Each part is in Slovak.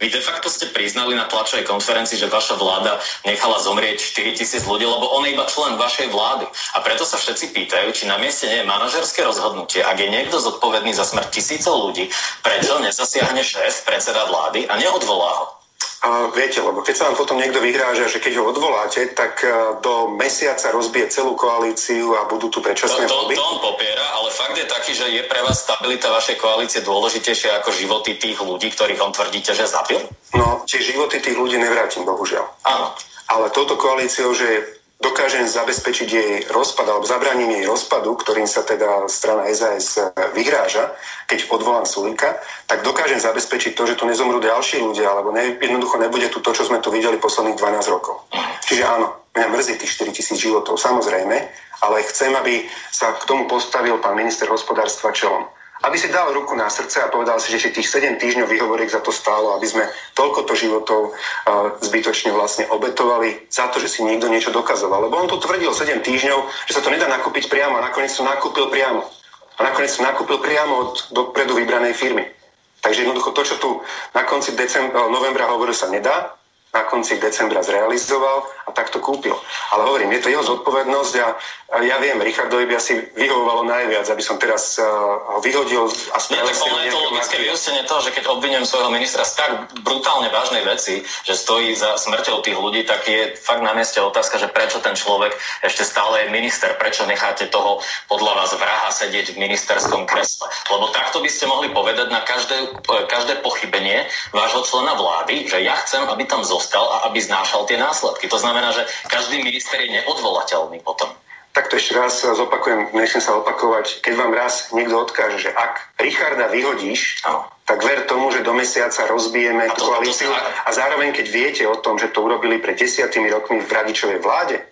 Vy de facto ste priznali na tlačovej konferencii, že vaša vláda nechala zomrieť 4 tisíc ľudí, lebo on je iba člen vašej vlády. A preto sa všetci pýtajú, či na mieste nie je manažerské rozhodnutie, ak je niekto zodpovedný za smrť tisícov ľudí, prečo nezasiahne šéf, predseda vlády a neodvolá ho. A viete, lebo keď sa vám potom niekto vyhráža, že keď ho odvoláte, tak e, do mesiaca rozbije celú koalíciu a budú tu predčasné to, to, voľby. to on popiera, ale fakt je taký, že je pre vás stabilita vašej koalície dôležitejšia ako životy tých ľudí, ktorých on tvrdíte, že zabil? No, tie životy tých ľudí nevrátim, bohužiaľ. Áno. Ale touto koalíciou, že dokážem zabezpečiť jej rozpad, alebo zabraním jej rozpadu, ktorým sa teda strana SAS vyhráža, keď odvolám Sulika, tak dokážem zabezpečiť to, že tu nezomrú ďalší ľudia, alebo ne, jednoducho nebude tu to, čo sme tu videli posledných 12 rokov. Čiže áno, mňa mrzí tých 4 tisíc životov, samozrejme, ale chcem, aby sa k tomu postavil pán minister hospodárstva čelom aby si dal ruku na srdce a povedal si, že si tých 7 týždňov výhovoriek za to stálo, aby sme toľkoto životov uh, zbytočne vlastne obetovali za to, že si niekto niečo dokazoval. Lebo on tu tvrdil 7 týždňov, že sa to nedá nakúpiť priamo a nakoniec to nakúpil priamo. A nakoniec to nakúpil priamo od dopredu vybranej firmy. Takže jednoducho to, čo tu na konci decembra, novembra hovoril, sa nedá, na konci decembra zrealizoval a tak to kúpil. Ale hovorím, je to jeho zodpovednosť a, a ja viem, Richardovi by asi vyhovovalo najviac, aby som teraz uh, ho vyhodil a Nie, tak je to logické vyústenie toho, že keď obvinujem svojho ministra z tak brutálne vážnej veci, že stojí za smrťou tých ľudí, tak je fakt na mieste otázka, že prečo ten človek ešte stále je minister, prečo necháte toho podľa vás vraha sedieť v ministerskom kresle. Lebo takto by ste mohli povedať na každé, každé pochybenie vášho člena vlády, že ja chcem, aby tam zostal dostal a aby znášal tie následky. To znamená, že každý minister je neodvolateľný potom. Tak to ešte raz zopakujem, nechcem sa opakovať. Keď vám raz niekto odkáže, že ak Richarda vyhodíš, no. tak ver tomu, že do mesiaca rozbijeme a to, koalíciu. To sa... A zároveň, keď viete o tom, že to urobili pred desiatými rokmi v Radičovej vláde,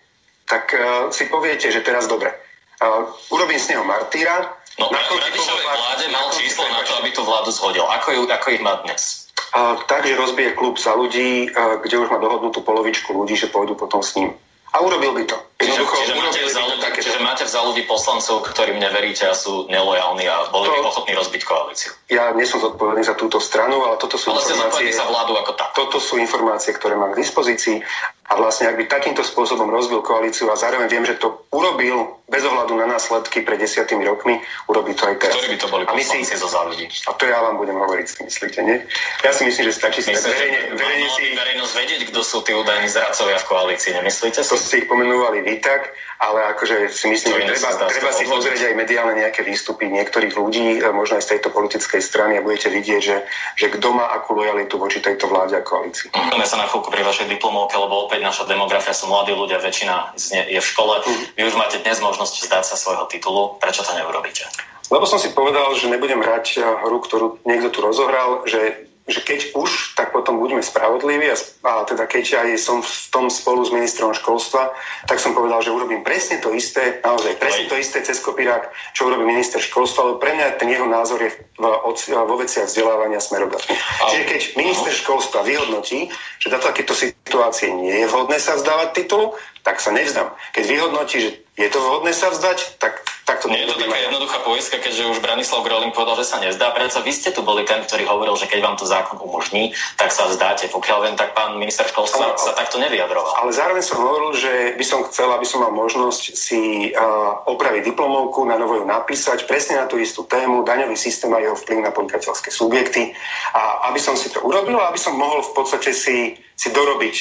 tak uh, si poviete, že teraz dobre. Uh, urobím z neho martýra. No, na Radičovej vláde mal číslo na to, aby tú vládu zhodil. Ako, ju, ako ich má dnes? A, takže rozbije klub za ľudí, kde už má dohodnutú polovičku ľudí, že pôjdu potom s ním. A urobil by to. Čiže, čiže, máte za ľudí, také čiže máte za ľudí poslancov, ktorým neveríte a sú nelojálni a boli to, by ochotní rozbiť koalíciu. Ja nie som zodpovedný za túto stranu, ale toto sú ale informácie... za vládu ako tak. Toto sú informácie, ktoré mám k dispozícii a vlastne ak by takýmto spôsobom rozbil koalíciu a zároveň viem, že to urobil bez ohľadu na následky pred desiatými rokmi, urobí to aj teraz. Ktorí by to boli poslanci zo za ľudí? A to ja vám budem hovoriť, si myslíte, nie? Ja si myslím, že stačí si Myslíte, verejne, verejne si... verejnosť vedieť, kto sú tí údajní zradcovia v koalícii, nemyslíte si? To ste ich pomenovali vy tak, ale akože si myslím, že treba, treba si pozrieť aj mediálne nejaké výstupy niektorých ľudí, e, možno aj z tejto politickej strany a budete vidieť, že, že kto má akú lojalitu voči tejto vláde a koalícii. Máme sa na chvíľku pri vašej diplomovke, lebo opäť naša demografia sú mladí ľudia, väčšina je v škole. Mm. Vy už máte dnes možnosť zdať sa svojho titulu. Prečo to neurobíte? Lebo som si povedal, že nebudem hrať eh, hru, ktorú niekto tu rozohral, že že keď už, tak potom buďme spravodliví a, a teda keď aj som v tom spolu s ministrom školstva, tak som povedal, že urobím presne to isté, naozaj presne to isté cez kopírák, čo urobí minister školstva, lebo pre mňa ten jeho názor je v, vo veciach vzdelávania smerodatný. Čiže keď minister školstva vyhodnotí, že do takéto situácie nie je vhodné sa vzdávať titulu, tak sa nevzdám. Keď vyhodnotí, že je to vhodné sa vzdať, tak, tak to nie je to taká jednoduchá poistka, keďže už Branislav Groling povedal, že sa nezdá. Prečo vy ste tu boli ten, ktorý hovoril, že keď vám to zákon umožní, tak sa vzdáte. Pokiaľ viem, tak pán minister školstva ale, sa takto nevyjadroval. Ale zároveň som hovoril, že by som chcel, aby som mal možnosť si uh, opraviť diplomovku, na novo ju napísať presne na tú istú tému, daňový systém a jeho vplyv na podnikateľské subjekty. A aby som si to urobil, aby som mohol v podstate si si dorobiť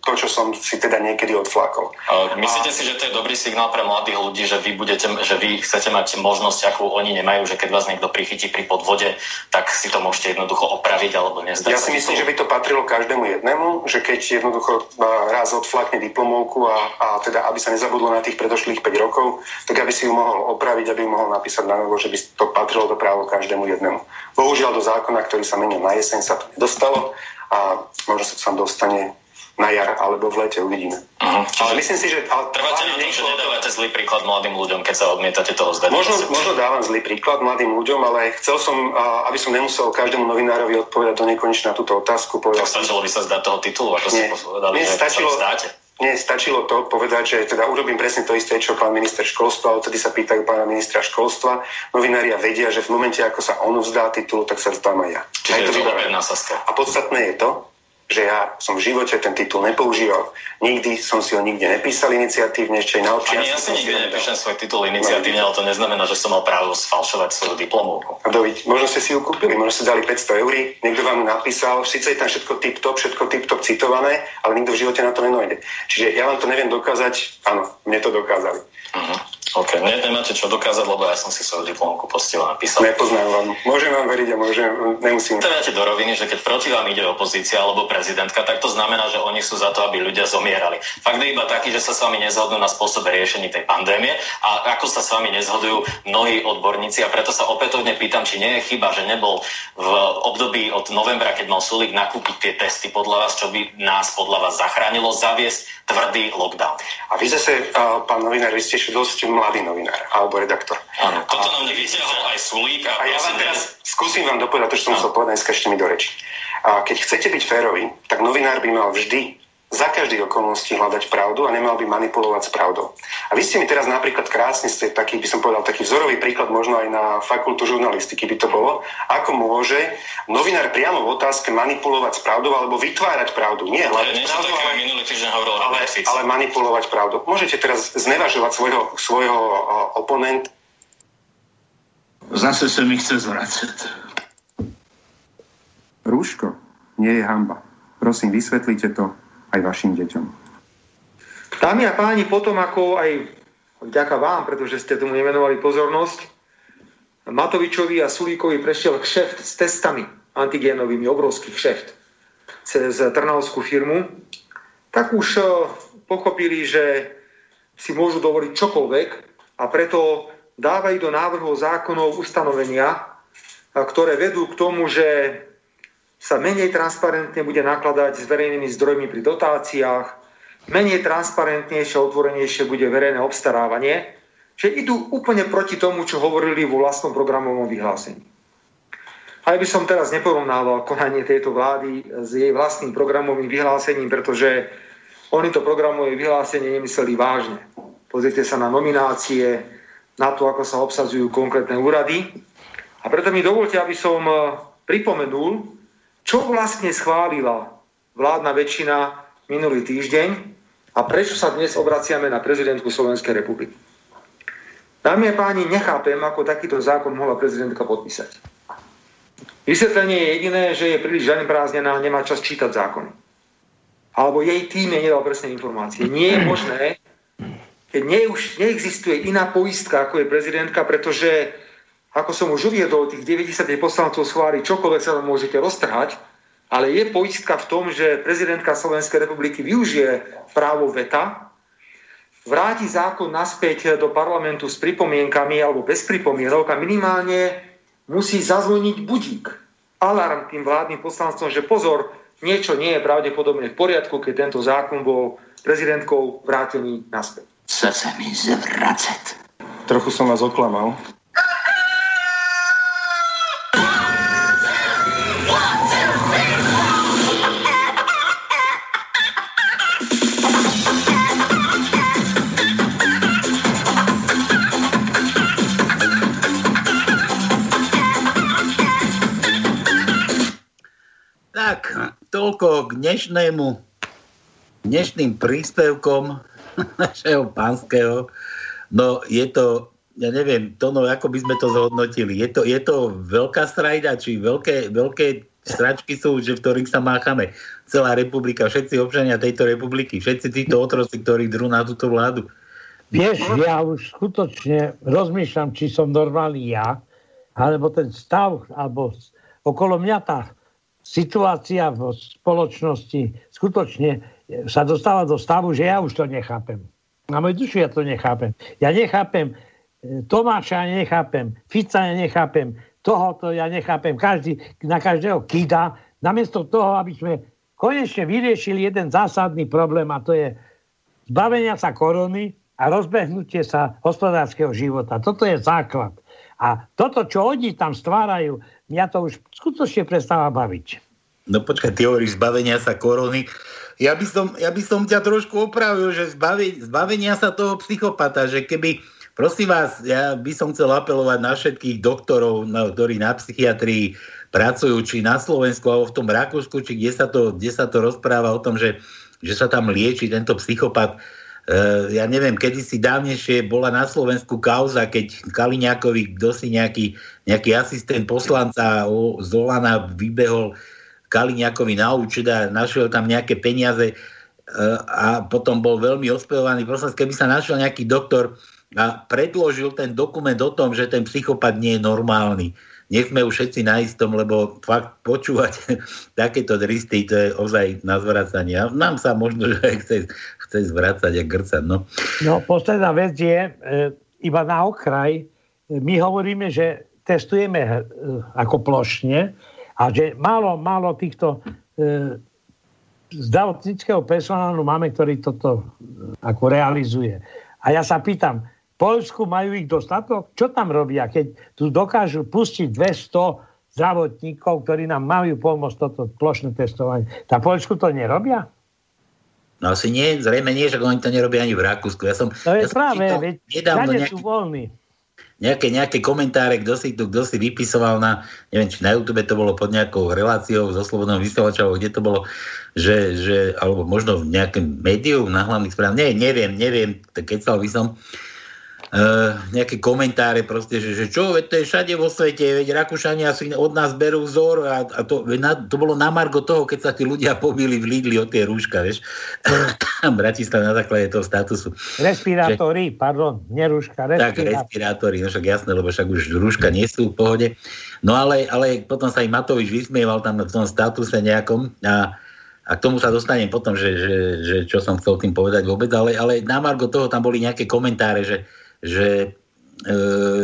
to, čo som si teda niekedy odflakol. Myslíte a... si, že to je dobrý signál pre mladých ľudí, že vy, budete, že vy chcete mať možnosť, akú oni nemajú, že keď vás niekto prichytí pri podvode, tak si to môžete jednoducho opraviť alebo nezdať? Ja si myslím, že by to patrilo každému jednému, že keď jednoducho raz odflakne diplomovku a, a teda aby sa nezabudlo na tých predošlých 5 rokov, tak aby si ju mohol opraviť, aby ju mohol napísať na novo, že by to patrilo do právo každému jednému. Bohužiaľ do zákona, ktorý sa menil na jeseň, sa to nedostalo a možno sa tam dostane na jar alebo v lete, uvidíme. Uh-huh. ale myslím si, že... Ale Trváte na tom, že nedávate zlý príklad mladým ľuďom, keď sa odmietate toho zdať? Možno, možno dávam zlý príklad mladým ľuďom, ale chcel som, aby som nemusel každému novinárovi odpovedať do nekonečna túto otázku. Povedal tak stačilo by sa zdať toho titulu, ako nie, ste povedali, nie, že stačilo, sa zdáte. Nie, stačilo to povedať, že teda urobím presne to isté, čo pán minister školstva, odtedy sa pýtajú pána ministra školstva. Novinária vedia, že v momente, ako sa on vzdá titulu, tak sa vzdám aj ja. Čiže je to A podstatné je to, že ja som v živote ten titul nepoužíval. Nikdy som si ho nikde nepísal iniciatívne, ešte aj na občiansku. Ani ja si nikdy nepíšem svoj titul iniciatívne, ale to neznamená, že som mal právo sfalšovať svoju diplomovku. A doviť, možno ste si ju kúpili, možno ste dali 500 eur, niekto vám ju napísal, síce je tam všetko tip-top, všetko tip-top citované, ale nikto v živote na to nenojde. Čiže ja vám to neviem dokázať, áno, mne to dokázali. Uh-huh. OK, ne, nemáte čo dokázať, lebo ja som si svoju diplomku poctivo napísal. Nepoznám vám. Môžem vám veriť a môžem, nemusím. Dáte do roviny, že keď proti vám ide opozícia alebo prezidentka, tak to znamená, že oni sú za to, aby ľudia zomierali. Fakt je iba taký, že sa s vami nezhodnú na spôsobe riešení tej pandémie a ako sa s vami nezhodujú mnohí odborníci a preto sa opätovne pýtam, či nie je chyba, že nebol v období od novembra, keď mal Sulik nakúpiť tie testy podľa vás, čo by nás podľa vás zachránilo, zaviesť tvrdý lockdown. A vy zase, pán novinár, vy ste dosť mladý novinár alebo redaktor. Áno, toto nám nevyťahol aj Sulík. A, a ja vám teraz skúsim vám dopovedať to, čo som chcel povedať, dneska ešte mi do reči. A keď chcete byť férový, tak novinár by mal vždy za každý okolností hľadať pravdu a nemal by manipulovať s pravdou. A vy ste mi teraz napríklad krásne, ste taký, by som povedal, taký vzorový príklad možno aj na fakultu žurnalistiky by to bolo, ako môže novinár priamo v otázke manipulovať s pravdou alebo vytvárať pravdu. Nie pravdu, ale, minulý týždeň hovoril ale, ale manipulovať pravdu. Môžete teraz znevažovať svojho, svojho oponenta. Zase sa mi chce zvracať. Rúško nie je hamba. Prosím, vysvetlite to aj vašim deťom. Dámy a páni, potom ako aj vďaka vám, pretože ste tomu nevenovali pozornosť, Matovičovi a Sulíkovi prešiel kšeft s testami antigénovými, obrovský kšeft cez trnavskú firmu, tak už eh, pochopili, že si môžu dovoliť čokoľvek a preto dávajú do návrhov zákonov ustanovenia, ktoré vedú k tomu, že sa menej transparentne bude nakladať s verejnými zdrojmi pri dotáciách, menej transparentnejšie a otvorenejšie bude verejné obstarávanie, že idú úplne proti tomu, čo hovorili vo vlastnom programovom vyhlásení. Aj by som teraz neporovnával konanie tejto vlády s jej vlastným programovým vyhlásením, pretože oni to programové vyhlásenie nemysleli vážne. Pozrite sa na nominácie, na to, ako sa obsadzujú konkrétne úrady. A preto mi dovolte, aby som pripomenul, čo vlastne schválila vládna väčšina minulý týždeň a prečo sa dnes obraciame na prezidentku Slovenskej republiky. Dámy a páni, nechápem, ako takýto zákon mohla prezidentka podpísať. Vysvetlenie je jediné, že je príliš zaneprázdnená nemá čas čítať zákony. Alebo jej tým je nedal presné informácie. Nie je možné, keď ne, už neexistuje iná poistka, ako je prezidentka, pretože ako som už uviedol, tých 90 poslancov schváli čokoľvek sa vám môžete roztrhať, ale je poistka v tom, že prezidentka Slovenskej republiky využije právo veta, vráti zákon naspäť do parlamentu s pripomienkami alebo bez pripomienok a minimálne musí zazvoniť budík, alarm tým vládnym poslancom, že pozor, niečo nie je pravdepodobne v poriadku, keď tento zákon bol prezidentkou vrátený naspäť. Chce sa mi zvracať. Trochu som vás oklamal. Toľko k dnešnému, dnešným príspevkom našeho pánskeho. No je to, ja neviem, to no, ako by sme to zhodnotili. Je to, je to veľká strajda, či veľké, veľké stračky sú, že v ktorých sa máchame. Celá republika, všetci občania tejto republiky, všetci títo otroci, ktorí drú na túto vládu. Vieš, ja už skutočne rozmýšľam, či som normálny ja, alebo ten stav, alebo okolo mňa tá situácia v spoločnosti skutočne sa dostáva do stavu, že ja už to nechápem. Na môj dušu ja to nechápem. Ja nechápem e, Tomáša, ja nechápem Fica, ja nechápem tohoto, ja nechápem. Každý na každého kýda. Namiesto toho, aby sme konečne vyriešili jeden zásadný problém a to je zbavenia sa korony a rozbehnutie sa hospodárskeho života. Toto je základ. A toto, čo oni tam stvárajú, mňa to už skutočne prestáva baviť. No počkaj, ty hovoríš zbavenia sa korony. Ja by som, ja by som ťa trošku opravil, že zbavi, zbavenia sa toho psychopata, že keby, prosím vás, ja by som chcel apelovať na všetkých doktorov, na, ktorí na psychiatrii pracujú, či na Slovensku, alebo v tom Rakúsku, či kde sa to, kde sa to rozpráva o tom, že, že sa tam lieči tento psychopat ja neviem, kedy si dávnejšie bola na Slovensku kauza, keď Kaliňákovi, kto si nejaký, nejaký asistent poslanca z Olana vybehol Kaliňákovi na účet a našiel tam nejaké peniaze uh, a potom bol veľmi ospevovaný. Prosím, keby sa našiel nejaký doktor a predložil ten dokument o tom, že ten psychopat nie je normálny, nech sme už všetci na istom, lebo fakt počúvať takéto dristy, to je ozaj na zvracanie. A nám sa možno, že chce, chce zvracať a grcať. No. no, posledná vec je, e, iba na okraj, my hovoríme, že testujeme e, ako plošne a že málo, málo týchto e, zdravotníckého personálu máme, ktorý toto ako realizuje. A ja sa pýtam, Polsku majú ich dostatok? Čo tam robia, keď tu dokážu pustiť 200 zdravotníkov, ktorí nám majú pomôcť toto plošné testovanie? Tá Polsku to nerobia? No asi nie, zrejme nie, že oni to nerobia ani v Rakúsku. Ja som, to je ja práve, som veď nejaký, sú voľní. Nejaké, nejaké komentáre, kto si, kto si vypisoval na, neviem, či na YouTube to bolo pod nejakou reláciou so Slobodnou vysielačou, kde to bolo, že, že, alebo možno v nejakém médiu na hlavných správach, nie, neviem, neviem, kecal by som, nejaké komentáre proste, že, že čo, veď to je všade vo svete, veď Rakúšania si od nás berú vzor a, a to, na, to bolo na margo toho, keď sa tí ľudia pobili v Lidli o tie rúška, vieš. Bratislav na základe toho statusu. Respirátory, že, pardon, nerúška, respirátory. Tak, respirátory, no však jasné, lebo však už rúška nie sú v pohode. No ale, ale potom sa im Matovič vysmieval tam v tom statuse nejakom a a k tomu sa dostanem potom, že, že, že čo som chcel tým povedať vôbec, ale, ale na Margo toho tam boli nejaké komentáre, že, že, e,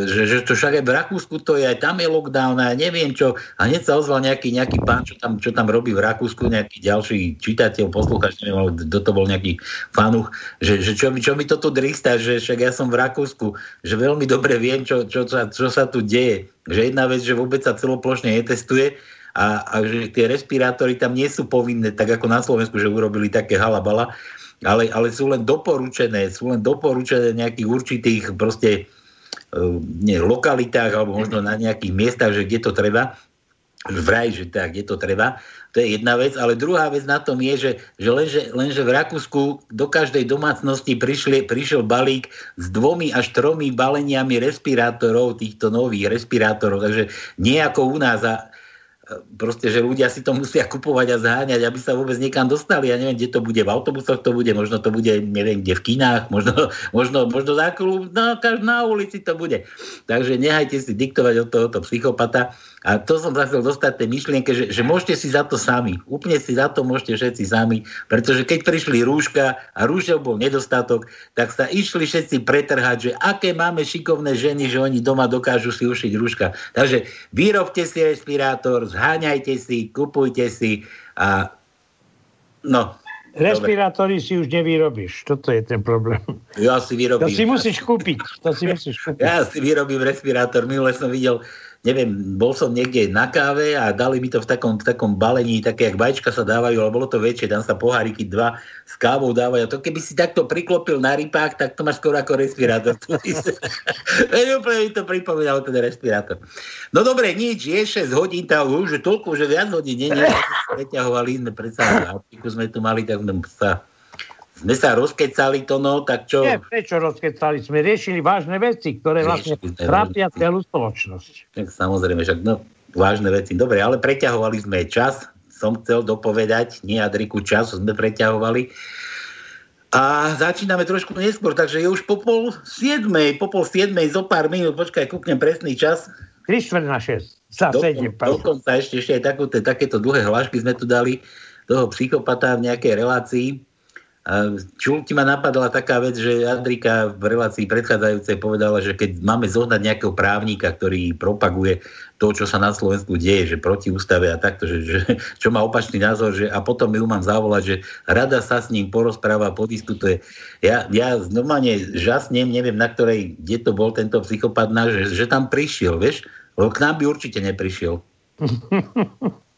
že, že to však aj v Rakúsku to je, aj tam je lockdown a neviem čo. A hneď sa ozval nejaký, nejaký pán, čo tam, čo tam robí v Rakúsku, nejaký ďalší čitateľ, posluchač, neviem, ale kto to bol nejaký fanuch, že, že čo, čo mi toto dristá, že však ja som v Rakúsku, že veľmi dobre viem, čo, čo, čo, čo sa tu deje. Že jedna vec, že vôbec sa celoplošne netestuje, a, a že tie respirátory tam nie sú povinné, tak ako na Slovensku, že urobili také halabala, ale, ale sú len doporučené, sú len doporučené nejakých určitých proste e, nie, lokalitách alebo možno na nejakých miestach, že kde to treba, vraj, že tak, kde to treba. To je jedna vec, ale druhá vec na tom je, že, že lenže, lenže v Rakúsku do každej domácnosti prišli, prišiel balík s dvomi až tromi baleniami respirátorov, týchto nových respirátorov, takže nie ako u nás. A, proste, že ľudia si to musia kupovať a zháňať, aby sa vôbec niekam dostali. Ja neviem, kde to bude, v autobusoch to bude, možno to bude, neviem, kde v kinách, možno, možno, možno za na, na ulici to bude. Takže nehajte si diktovať od tohoto psychopata. A to som sa chcel dostať tej myšlienke, že, že môžete si za to sami. Úplne si za to môžete všetci sami. Pretože keď prišli rúška a rúšov bol nedostatok, tak sa išli všetci pretrhať, že aké máme šikovné ženy, že oni doma dokážu si ušiť rúška. Takže vyrobte si respirátor, zháňajte si, kupujte si a no, Respirátory si už nevyrobíš. Toto je ten problém. Ja si vyrobím. To si musíš kúpiť. To si musíš kúpiť. Ja si vyrobím respirátor. Minule som videl neviem, bol som niekde na káve a dali mi to v takom, v takom balení, také, jak vajíčka sa dávajú, ale bolo to väčšie, tam sa poháriky dva s kávou dávajú. To keby si takto priklopil na rypák, tak to máš skoro ako respirátor. úplne mi to pripomínalo ten respirátor. No dobre, nič, je 6 hodín, tá už toľko, že viac hodín, nie, nie, sme predsa, sme tu mali, tak sa sme sa rozkecali to, no, tak čo? Nie, prečo rozkecali? Sme riešili vážne veci, ktoré vlastne trápia celú spoločnosť. Tak samozrejme, však no, vážne veci. Dobre, ale preťahovali sme čas, som chcel dopovedať, nie Adriku, čas sme preťahovali. A začíname trošku neskôr, takže je už po pol siedmej, po pol siedmej, zo pár minút, počkaj, kúknem presný čas. 3 na 6. Sa Dokon, dokonca ešte, ešte aj takú, takéto dlhé hlášky sme tu dali toho psychopata v nejakej relácii. Čo ti ma napadla taká vec, že Adrika v relácii predchádzajúcej povedala, že keď máme zohnať nejakého právnika, ktorý propaguje to, čo sa na Slovensku deje, že proti ústave a takto, že, že čo má opačný názor, že a potom ju mám zavolať, že rada sa s ním porozpráva, podiskutuje. Ja, ja normálne žasnem, neviem na ktorej, kde to bol tento psychopat že, že tam prišiel, vieš, lebo k nám by určite neprišiel.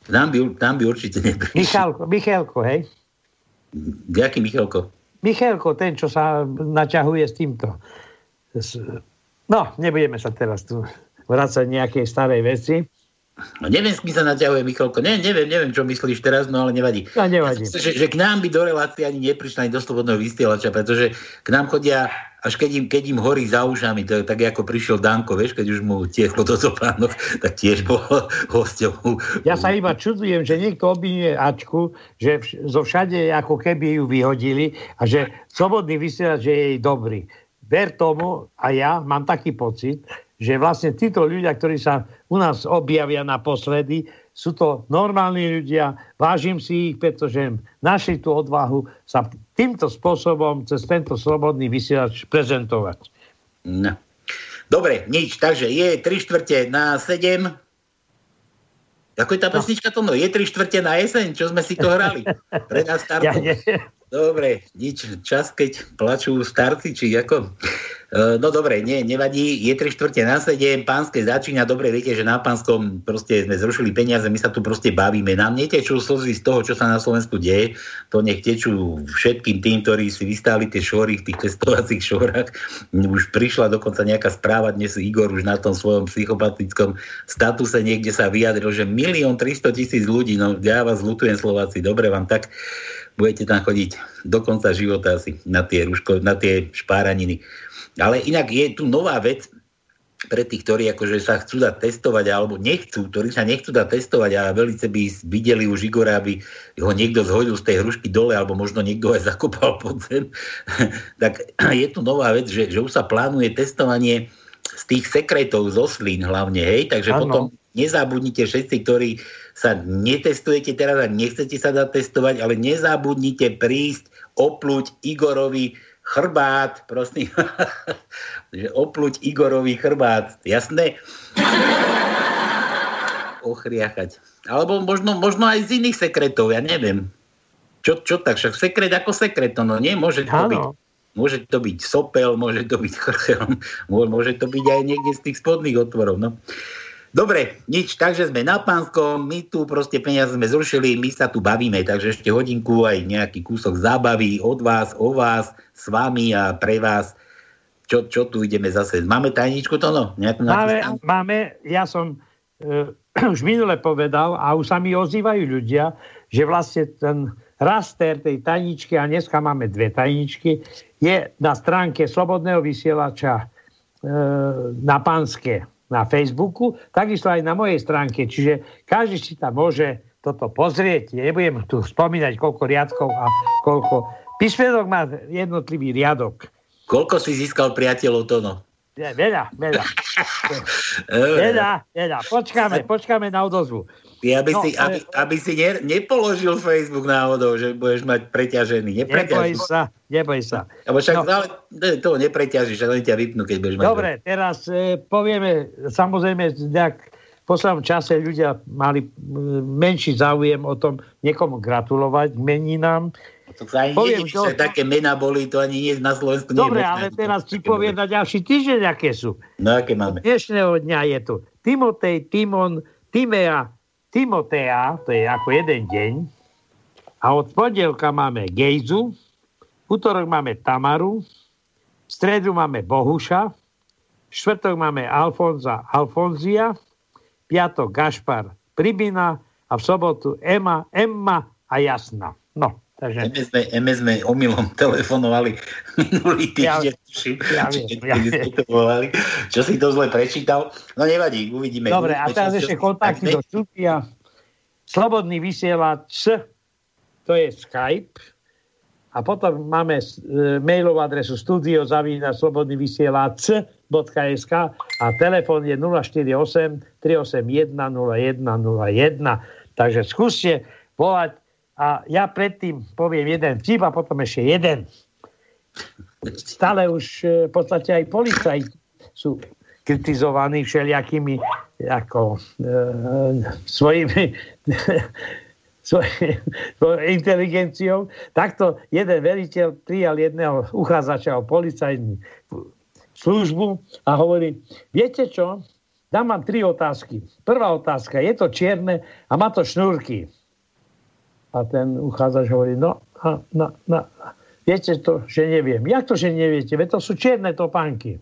K nám by, tam by určite neprišiel. Michalko, Michalko, hej? Jaký Michalko? Michalko, ten, čo sa naťahuje s týmto. No, nebudeme sa teraz tu vrácať nejakej starej veci. No neviem, s kým sa naťahuje Michalko. Ne, neviem, neviem, čo myslíš teraz, no ale nevadí. No, nevadí. Ja že, že, k nám by do relácie ani neprišla ani do slobodného vysielača, pretože k nám chodia až keď im, keď im horí za ušami, to tak ako prišiel Danko, vieš, keď už mu tiechlo do topánok, tak tiež bol hosťom. Ja sa iba čudujem, že niekto obvinie Ačku, že zo všade ako keby ju vyhodili a že slobodný vysielač je jej dobrý. Ver tomu a ja mám taký pocit, že vlastne títo ľudia, ktorí sa u nás objavia naposledy, sú to normálni ľudia, vážim si ich, pretože našli tú odvahu sa týmto spôsobom cez tento slobodný vysielač prezentovať. No. Dobre, nič, takže je 3 štvrte na 7. Ako je tá no. pesnička to? No, je 3 štvrte na jeseň, čo sme si to hrali. Pre nás ja, Dobre, nič, čas, keď plačú starci, či ako... E, no dobre, nie, nevadí, je 3 štvrte na 7, pánske začína, dobre viete, že na pánskom proste sme zrušili peniaze, my sa tu proste bavíme. Nám netečú slzy z toho, čo sa na Slovensku deje, to nech tečú všetkým tým, ktorí si vystáli tie šory v tých testovacích šorách. Už prišla dokonca nejaká správa, dnes Igor už na tom svojom psychopatickom statuse niekde sa vyjadril, že milión 300 tisíc ľudí, no ja vás lutujem Slováci, dobre vám tak budete tam chodiť do konca života asi na tie, ruško, na tie špáraniny. Ale inak je tu nová vec pre tých, ktorí akože sa chcú dať testovať alebo nechcú, ktorí sa nechcú dať testovať a veľmi by videli už Igora, aby ho niekto zhodil z tej hrušky dole alebo možno niekto aj zakopal pod zem. tak je tu nová vec, že, že už sa plánuje testovanie z tých sekretov zo slín hlavne, hej, takže ano. potom nezabudnite všetci, ktorí sa netestujete teraz a nechcete sa dať testovať, ale nezabudnite prísť opluť Igorovi chrbát, prosím, že opluť Igorovi chrbát, jasné? Ochriachať. Alebo možno, možno aj z iných sekretov, ja neviem. Čo, čo tak, však sekret ako sekret, no nie, môže to byť Môže to byť sopel, môže to byť chrchelom, môže to byť aj niekde z tých spodných otvorov. No. Dobre, nič, takže sme na pánskom, my tu proste peniaze sme zrušili, my sa tu bavíme, takže ešte hodinku aj nejaký kúsok zábavy od vás, o vás, s vami a pre vás. Čo, čo tu ideme zase? Máme tajničku to no? Máme, máme, ja som uh, už minule povedal a už sa mi ozývajú ľudia, že vlastne ten raster tej tajničky, a dneska máme dve tajničky, je na stránke Slobodného vysielača uh, na Pánske na Facebooku, takisto aj na mojej stránke. Čiže každý si tam môže toto pozrieť. Nebudem tu spomínať, koľko riadkov a koľko... Písmenok má jednotlivý riadok. Koľko si získal priateľov, Tono? Veľa, veľa. veľa, veľa. Počkáme, počkáme na odozvu. Ty, aby, no, si, aby, aby si ne, nepoložil Facebook náhodou, že budeš mať preťažený. Neboj sa, neboj sa. Lebo však no. ale to nepreťažíš, ale ťa vypnú, keď budeš mať... Dobre, teraz e, povieme, samozrejme, nejak v poslednom čase ľudia mali menší záujem o tom niekomu gratulovať meninám. To sa ani poviem, nedivím, to... také mená boli, to ani nie na Slovensku nie Dobre, ale teraz ti poviem na ďalší týždeň, aké sú. No, aké máme? Dnešného dňa je tu Timotej, Timon, Timea, Timotea, to je ako jeden deň. A od pondelka máme Gejzu, útorok máme Tamaru, v stredu máme Bohuša, v štvrtok máme Alfonza Alfonzia, piatok Gašpar Pribina a v sobotu Emma, Emma a Jasna. No, Takže... My sme, sme omylom telefonovali minulý týždeň, ja, ja, ja, ja. čo si to zle prečítal. No nevadí, uvidíme. Dobre, a teraz ešte kontakty do štúdia. Slobodný vysielač, to je Skype. A potom máme e, mailovú adresu studiozavínaslobodnyvysielač.sk a telefón je 048 381 0101. Takže skúste volať a ja predtým poviem jeden vtip a potom ešte jeden. Stále už e, v podstate aj policajti sú kritizovaní všelijakými ako, e, svojimi svojou inteligenciou. Takto jeden veriteľ prijal jedného uchádzača o policajnú službu a hovorí, viete čo, dám vám tri otázky. Prvá otázka, je to čierne a má to šnúrky. A ten uchádzač hovorí, no, no, no, no, viete to, že neviem. Jak to, že neviete? Veď to sú čierne topánky.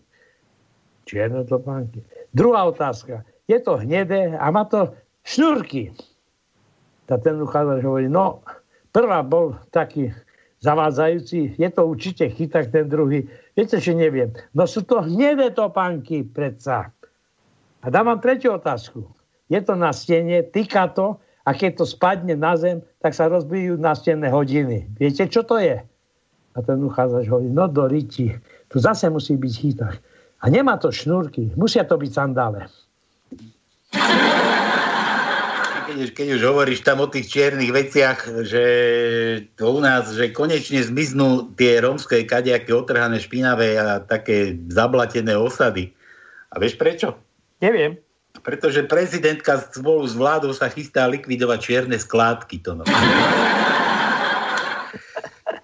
Čierne topánky. Druhá otázka. Je to hnedé a má to šnúrky. A ten uchádzač hovorí, no, prvá bol taký zavádzajúci, je to určite chyták ten druhý. Viete, že neviem. No sú to hnedé topánky predsa. A dám vám tretiu otázku. Je to na stene, týka to a keď to spadne na zem, tak sa rozbijú nastenné hodiny. Viete, čo to je? A ten uchádzač hovorí, no do riti, tu zase musí byť chyták. A nemá to šnúrky, musia to byť sandále. Keď už, keď už hovoríš tam o tých čiernych veciach, že to u nás, že konečne zmiznú tie rómske kadejaké otrhané špinavé a také zablatené osady. A vieš prečo? Neviem. Pretože prezidentka spolu s vládou sa chystá likvidovať čierne skládky. To no.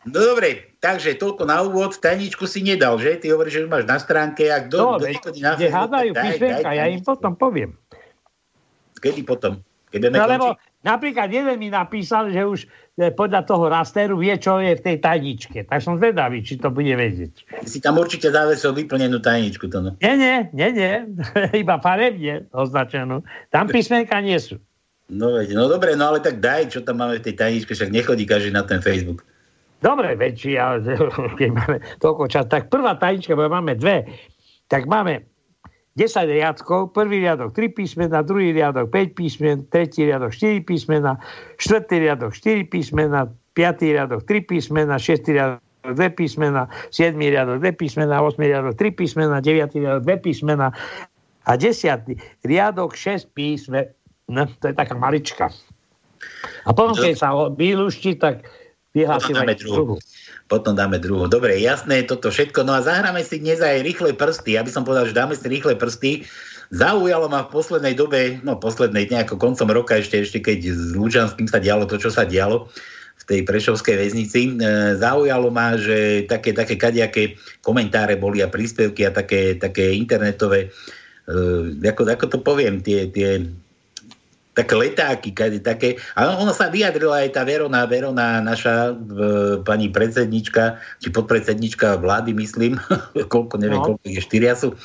No dobre, takže toľko na úvod. Tajničku si nedal, že? Ty hovoríš, že máš na stránke. Ak do, no, do na Facebook, hádajú písmenka, ja im potom poviem. Kedy potom? Keď no, lebo napríklad jeden mi napísal, že už e, podľa toho rasteru vie, čo je v tej tajničke. Tak som zvedavý, či to bude vedieť. Si tam určite závesel vyplnenú tajničku. To no. Nie, nie, nie, nie. Iba farebne označenú. Tam písmenka nie sú. No, veď, no dobre, no ale tak daj, čo tam máme v tej tajničke, však nechodí každý na ten Facebook. Dobre, väčší, ale keď máme toľko čas. Tak prvá tajnička, bo máme dve, tak máme 10 riadkov, prvý riadok 3 písmena, druhý riadok 5 písmen, tretí riadok 4 písmena, štvrtý riadok 4 písmena, piatý riadok 3 písmena, šiestý riadok 2 písmena, 7 riadok 2 písmena, 8 riadok 3 písmena, 9 riadok 2 písmena a 10 riadok 6 písmen. No, to je taká malička. A potom, keď sa vylúšti, tak vyhlásime druhú potom dáme druhú. Dobre, jasné toto všetko. No a zahráme si dnes aj rýchle prsty. Ja by som povedal, že dáme si rýchle prsty. Zaujalo ma v poslednej dobe, no poslednej nejako koncom roka ešte, ešte keď s Lučanským sa dialo to, čo sa dialo v tej Prešovskej väznici. E, zaujalo ma, že také, také kadejaké komentáre boli a príspevky a také, také internetové, e, ako, ako to poviem, tie, tie také letáky, také, a ona sa vyjadrila aj tá Verona, Verona, naša e, pani predsednička, či podpredsednička vlády, myslím, koľko, neviem, no. koľko je, štyria sú,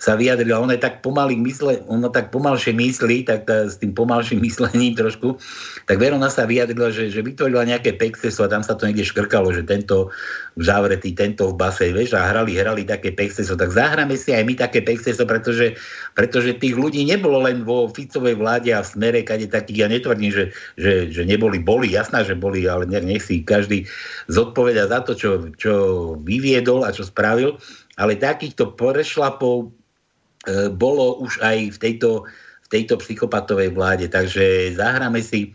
sa vyjadrila, ona je tak pomaly mysle, ona tak pomalšie myslí, tak tá, s tým pomalším myslením trošku, tak Verona sa vyjadrila, že, že vytvorila nejaké pexeso a tam sa to niekde škrkalo, že tento zavretý, tento v base, vieš, a hrali, hrali také pexeso, tak zahráme si aj my také pexeso, pretože, pretože tých ľudí nebolo len vo Ficovej vláde a v smere, kade takých, ja netvrdím, že, že, že neboli, boli, jasná, že boli, ale nech, nech si každý zodpoveda za to, čo, čo vyviedol a čo spravil, ale takýchto porešlapov E, bolo už aj v tejto, v tejto psychopatovej vláde. Takže zahráme si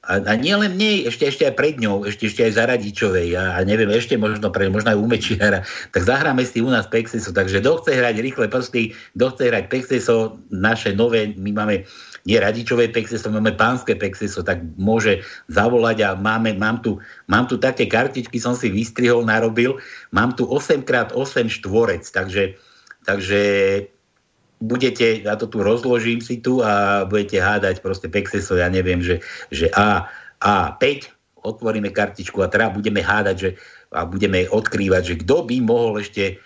a, a nie len nej, ešte, ešte aj pred ňou, ešte, ešte aj za Radičovej a, a neviem, ešte možno, pre, možno aj u Mečiara, tak zahráme si u nás Pexeso. Takže kto chce hrať rýchle prsty, kto chce hrať Pexeso, naše nové, my máme nie radičové Pexeso, máme pánske Pexeso, tak môže zavolať a máme, mám, tu, mám tu také kartičky, som si vystrihol, narobil, mám tu 8x8 štvorec, takže, takže budete, ja to tu rozložím si tu a budete hádať proste Pexeso, ja neviem, že, že A, A5, otvoríme kartičku a teda budeme hádať, že a budeme odkrývať, že kto by mohol ešte,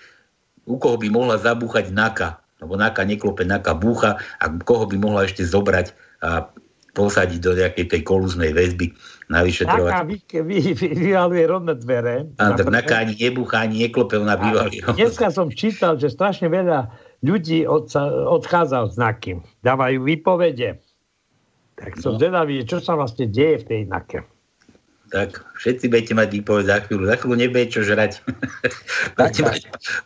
u koho by mohla zabúchať NAKA, lebo NAKA neklope, NAKA búcha a koho by mohla ešte zobrať a posadiť do nejakej tej kolúznej väzby na vyšetrovať. Taká vy, vy, vy, vyvaluje rodné dvere. A tak naká ani nebuchá, ani neklopel na bývalý. Dneska som čítal, že strašne veľa ľudí od, odchádza od znaky. Dávajú výpovede. Tak som no. zvedavý, čo sa vlastne deje v tej nake. Tak všetci budete mať výpoveď za chvíľu. Za chvíľu nebude čo žrať. budete, mať,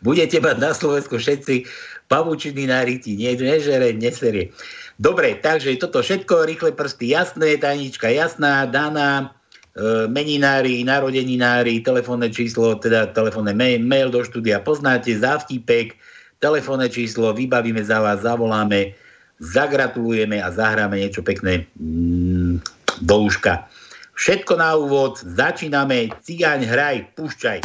budete mať na Slovensku všetci pavučiny na ryti. Nie, nežere, neserie. Dobre, takže toto všetko, rýchle prsty, jasné, tajnička jasná, daná, e, meninári, narodeninári, telefónne číslo, teda telefónne mail, mail do štúdia poznáte, závtipek, telefónne číslo, vybavíme za vás, zavoláme, zagratulujeme a zahráme niečo pekné mm, do úška. Všetko na úvod, začíname, cigáň hraj, púšťaj.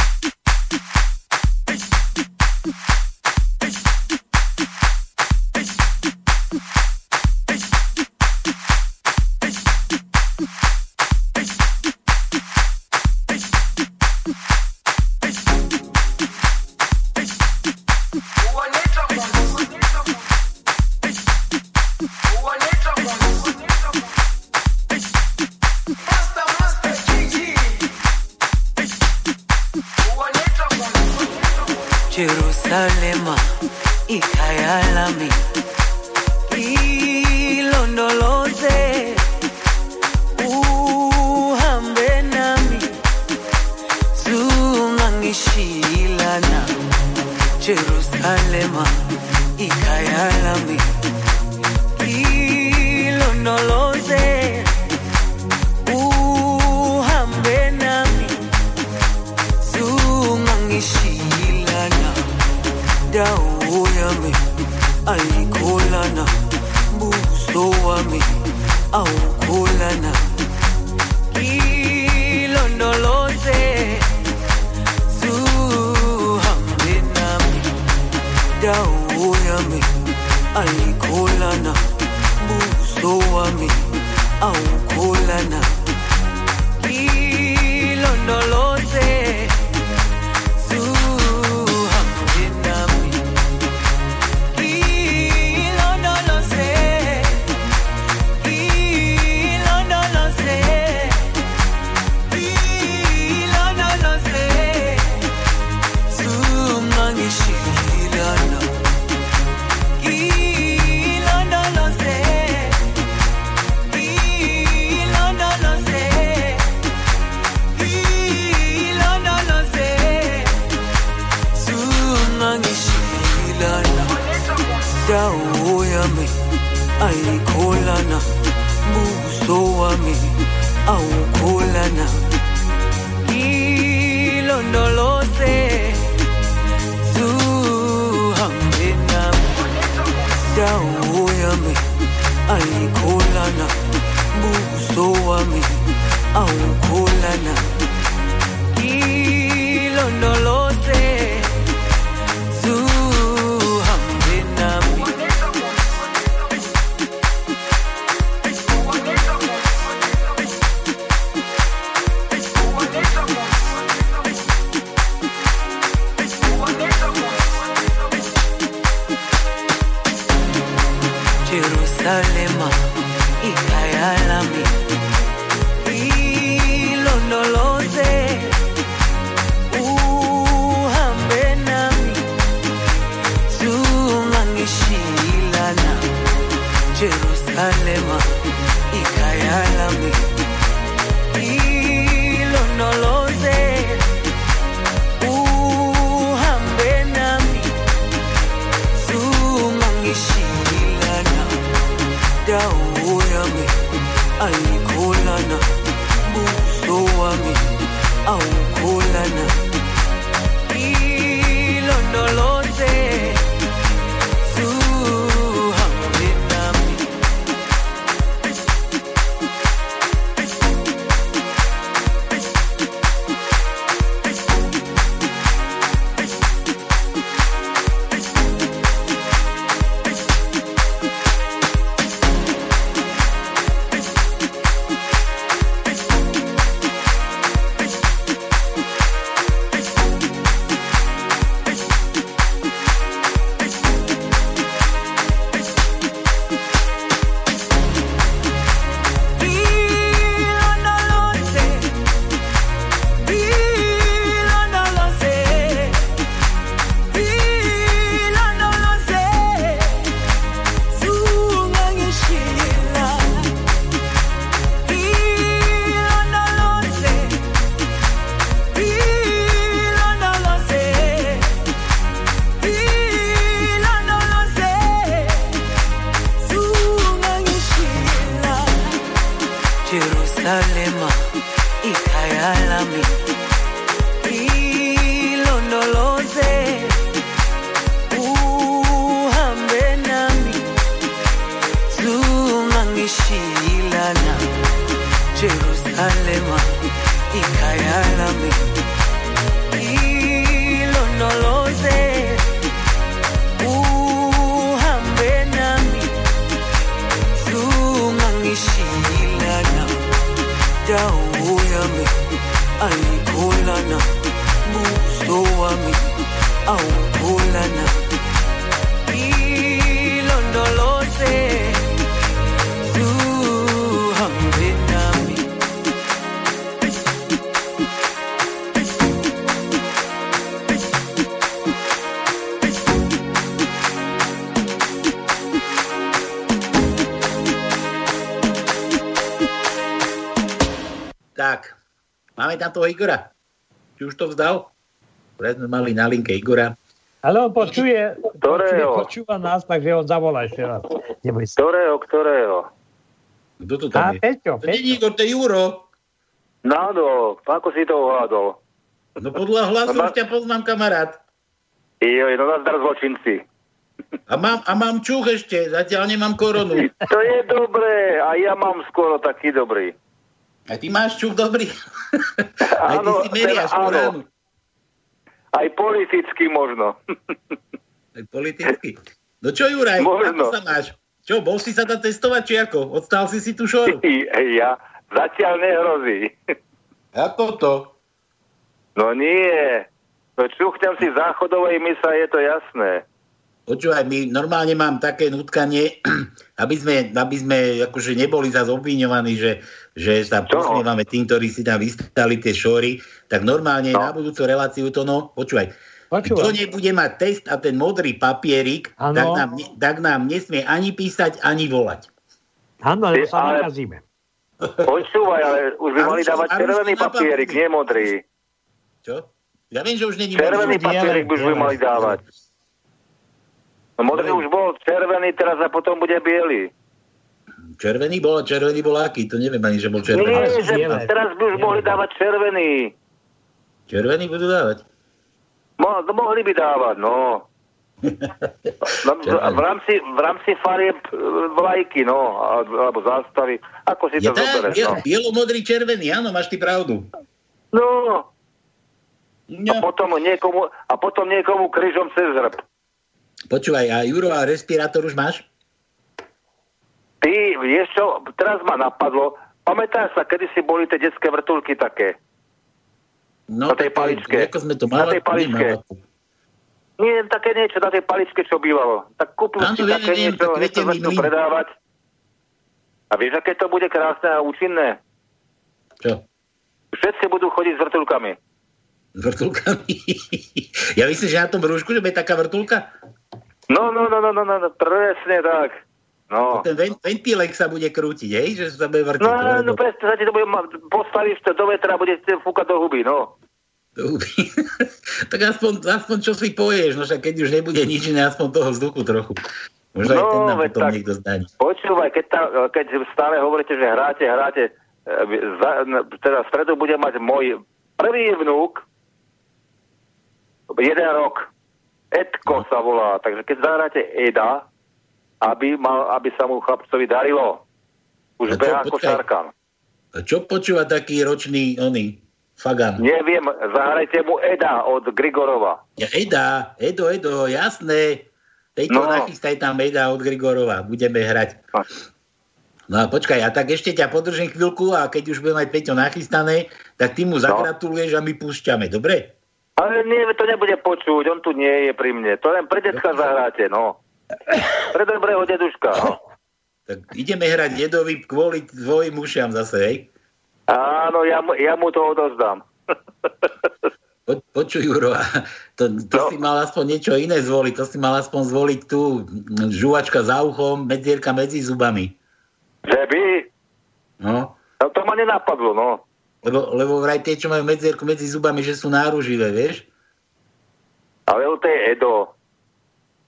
Igora. Či už to vzdal? Pre sme mali na linke Igora. Ale on počuje, počuje, Ktorého? počúva nás, takže on zavolá ešte raz. Neboj sa. Ktorého, ktorého? Kto to A tam je? Peťo, To nie je Peťo. Igor, to je Juro. Nádo, ako si to uhádol? No podľa hlasu No, už ťa poznám, kamarát. Joj, no nazdar zločinci. A mám, a mám čuch ešte, zatiaľ nemám koronu. To je dobré, a ja mám skoro taký dobrý. A ty máš čuch dobrý. Aj ty si meriaš teda áno. koránu. Aj politicky možno. Aj politicky. No čo, Juraj, Možno. ako sa máš? Čo, bol si sa tam testovať, či ako? Odstal si si tú šoru? ja zatiaľ nehrozí. Ako to? No nie. No čuchňam si záchodovej mysa, je to jasné. Počúvaj, my normálne mám také nutkanie, aby sme, aby sme akože neboli zase obviňovaní, že, že sa posmievame tým, ktorí si tam vystali tie šory, tak normálne No. na budúcu reláciu to no, počúvaj, kto Počúva. nebude mať test a ten modrý papierik, tak nám, tak nám nesmie ani písať, ani volať. Áno, lebo sa Ale- nakazíme. Počúvaj, ale už by mali dávať červený papierik, nie modrý. Čo? Ja viem, že už není Červený papierik by už by mali dávať. No modrý už bol červený, teraz a potom bude biely. Červený bol, a červený bol aký? To neviem ani, že bol červený. Nie, že biele. teraz by už Biele. mohli dávať červený. Červený budú dávať. Mo, no, mohli by dávať, no. no v, rámci, v rámci farieb e, vlajky, no, a- alebo zástavy. Ako si to tak, zoberieš, biel, no. bielo, modrý, červený, áno, máš ty pravdu. No, a No. potom niekomu, a potom niekomu kryžom cez hrb. Počúvaj, a Juro, a respirátor už máš? Ty, vieš čo, teraz ma napadlo, pamätáš sa, kedy si boli tie detské vrtulky také? No, Na tej tak paličke. Ako sme to Na mali? tej paličke. Nie, také niečo na tej paličke, čo bývalo. Tak kúpil Áno, si také viem, niečo, tak viete, začnú predávať. A vieš, aké to bude krásne a účinné? Čo? Všetci budú chodiť s vrtulkami. S vrtulkami? ja myslím, že na tom rúšku, že bude taká vrtulka? No, no, no, no, no, no, no presne tak. No. Ten ven, ventilek sa bude krútiť, hej? Že sa bude vrtiť. No, no, do- presne, sa ti to bude, ma- postavíš to do vetra a bude fúkať do huby, no. do huby. tak aspoň, aspoň čo si poješ, no však keď už nebude nič iné, aspoň toho vzduchu trochu. Možno aj No, ten nám potom tak. niekto zdaní. Počúvaj, keď, tá, keď stále hovoríte, že hráte, hráte, e, za, teda v stredu bude mať môj prvý vnúk, jeden rok, Edko sa volá, takže keď zahráte Eda, aby, mal, aby sa mu chlapcovi darilo. Už behá ako šarkan. Čo počúva taký ročný oný Fagan? Neviem, zahrajte mu Eda od Grigorova. Ja, Eda, Edo, Edo, jasné. Tejto No. no. nachystaj tam Eda od Grigorova, budeme hrať. No a počkaj, a tak ešte ťa podržím chvíľku a keď už bude mať Peťo nachystané, tak ty mu zagratuluješ a my púšťame, dobre? Ale nie, to nebude počuť, on tu nie je pri mne. To len pre detka zahráte, no. Pre dobrého deduška, no. Tak ideme hrať Edovi kvôli tvojim ušiam zase, hej? Áno, ja mu, ja mu to odozdám. Po, počuj, Juro, to, to No. si mal aspoň niečo iné zvoliť, to si mal aspoň zvoliť tu mm, žuvačka za uchom, medzierka medzi zubami. Že by? No, No to ma nenapadlo, no. Lebo, lebo vraj tie, čo majú medzierku medzi zubami, že sú náruživé, vieš? Ale to je Edo.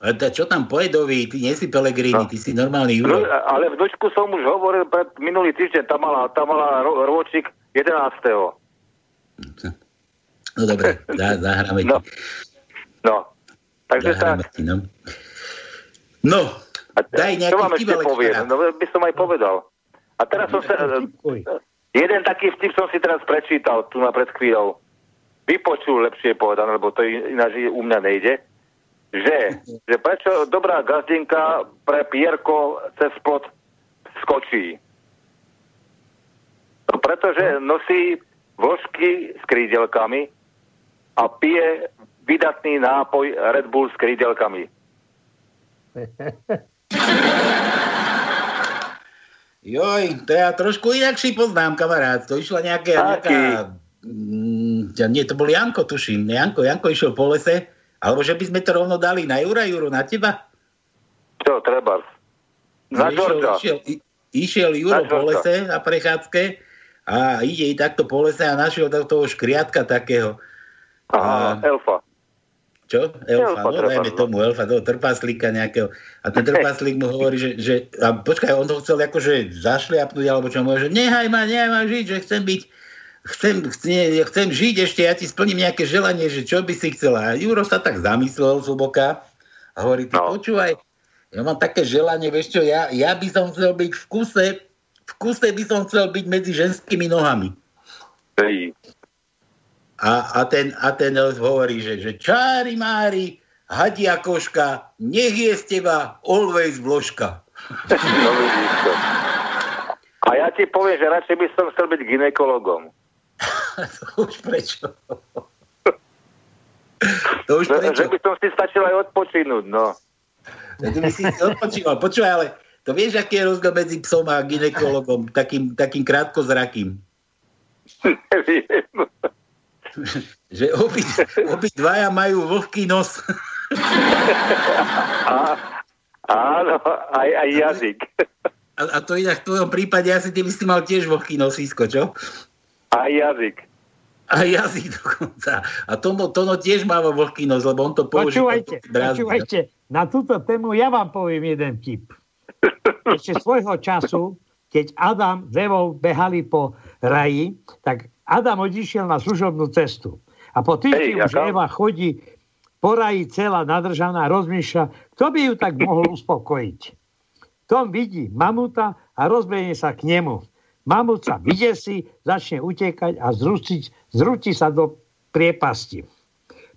A čo tam po Edovi, ty nie si Pelegrini, No. ty si normálny No, Juro. ale vnúčku som už hovoril pred minulý týždeň, tam mala, tam mala ro, ročík 11. No dobre, zá, zahráme ti. No. No. Takže tak. Zahráme ti, no. No, A daj čo nejaký vám ešte poviem? No by som aj povedal. A teraz som sa... Tipkuj. Jeden taký vtip som si teraz prečítal tu na pred chvíľou. Vypočul, lepšie povedané, lebo to ináč u mňa nejde. Že, že prečo dobrá gazdinka pre Pierko cez plot skočí. No, pretože nosí vložky s krídelkami a pije vydatný nápoj Red Bull s krídelkami. Joj, to ja trošku inakší poznám, kamarát. To išla nejaká, nejaká mm, nie, to bol Janko, tuším. Janko, Janko išiel po lese, alebo že by sme to rovno dali na Jura, Juro, na teba? Čo, treba? Na No, išiel, Georgia. išiel, išiel Juro Na po lese na prechádzke a ide i takto po lese a našiel to- toho škriatka takého. Aha, A- elfa. Čo? Elfa, no dajme tomu elfa, toho trpaslíka nejakého. A ten trpaslík mu hovorí, že, že a počkaj, on to chcel akože zašliapnúť, alebo čo mu hovorí, že nehaj ma, nehaj ma žiť, že chcem byť, chcem, chcem, chcem žiť ešte, ja ti splním nejaké želanie, že čo by si chcela. A Juro sa tak zamyslel zhlboka a hovorí, ty No. počúvaj, ja mám také želanie, vieš čo, ja, ja by som chcel byť v kuse, v kuse by som chcel byť medzi ženskými nohami. Hej. A, a, ten, a ten elf hovorí, že, že čári mári, hadia koška, nech je z teba always vložka. No. A ja ti poviem, že radšej by som chcel byť ginekologom. to už prečo? to už prečo? že by som si stačil aj odpočinúť, no. Ty by si si odpočíval. Počúvaj, ale to vieš, aký je rozdiel medzi psom a ginekologom, takým, takým krátkozrakým. Neviem. Že obi, obi dvaja majú vlhký nos. A, áno, aj, aj jazyk. A, a to inak v tvojom prípade asi ty by si mal tiež vlhký nosísko, čo? Aj jazyk. A jazyk dokonca. A Tono, Tono tiež má vlhký nos, lebo on to používa. Počúvajte, počúvajte, na túto tému ja vám poviem jeden vtip. Ešte svojho času, keď Adam s Evou behali po raji, tak Adam odišiel na služobnú cestu. A po týždni Hej, už aká? Eva chodí po raji celá nadržaná, rozmýšľa, kto by ju tak mohol uspokojiť. Tom vidí mamuta a rozbehne sa k nemu. Mamut sa vydesí, začne utekať a zrútiť, zrúti sa do priepasti.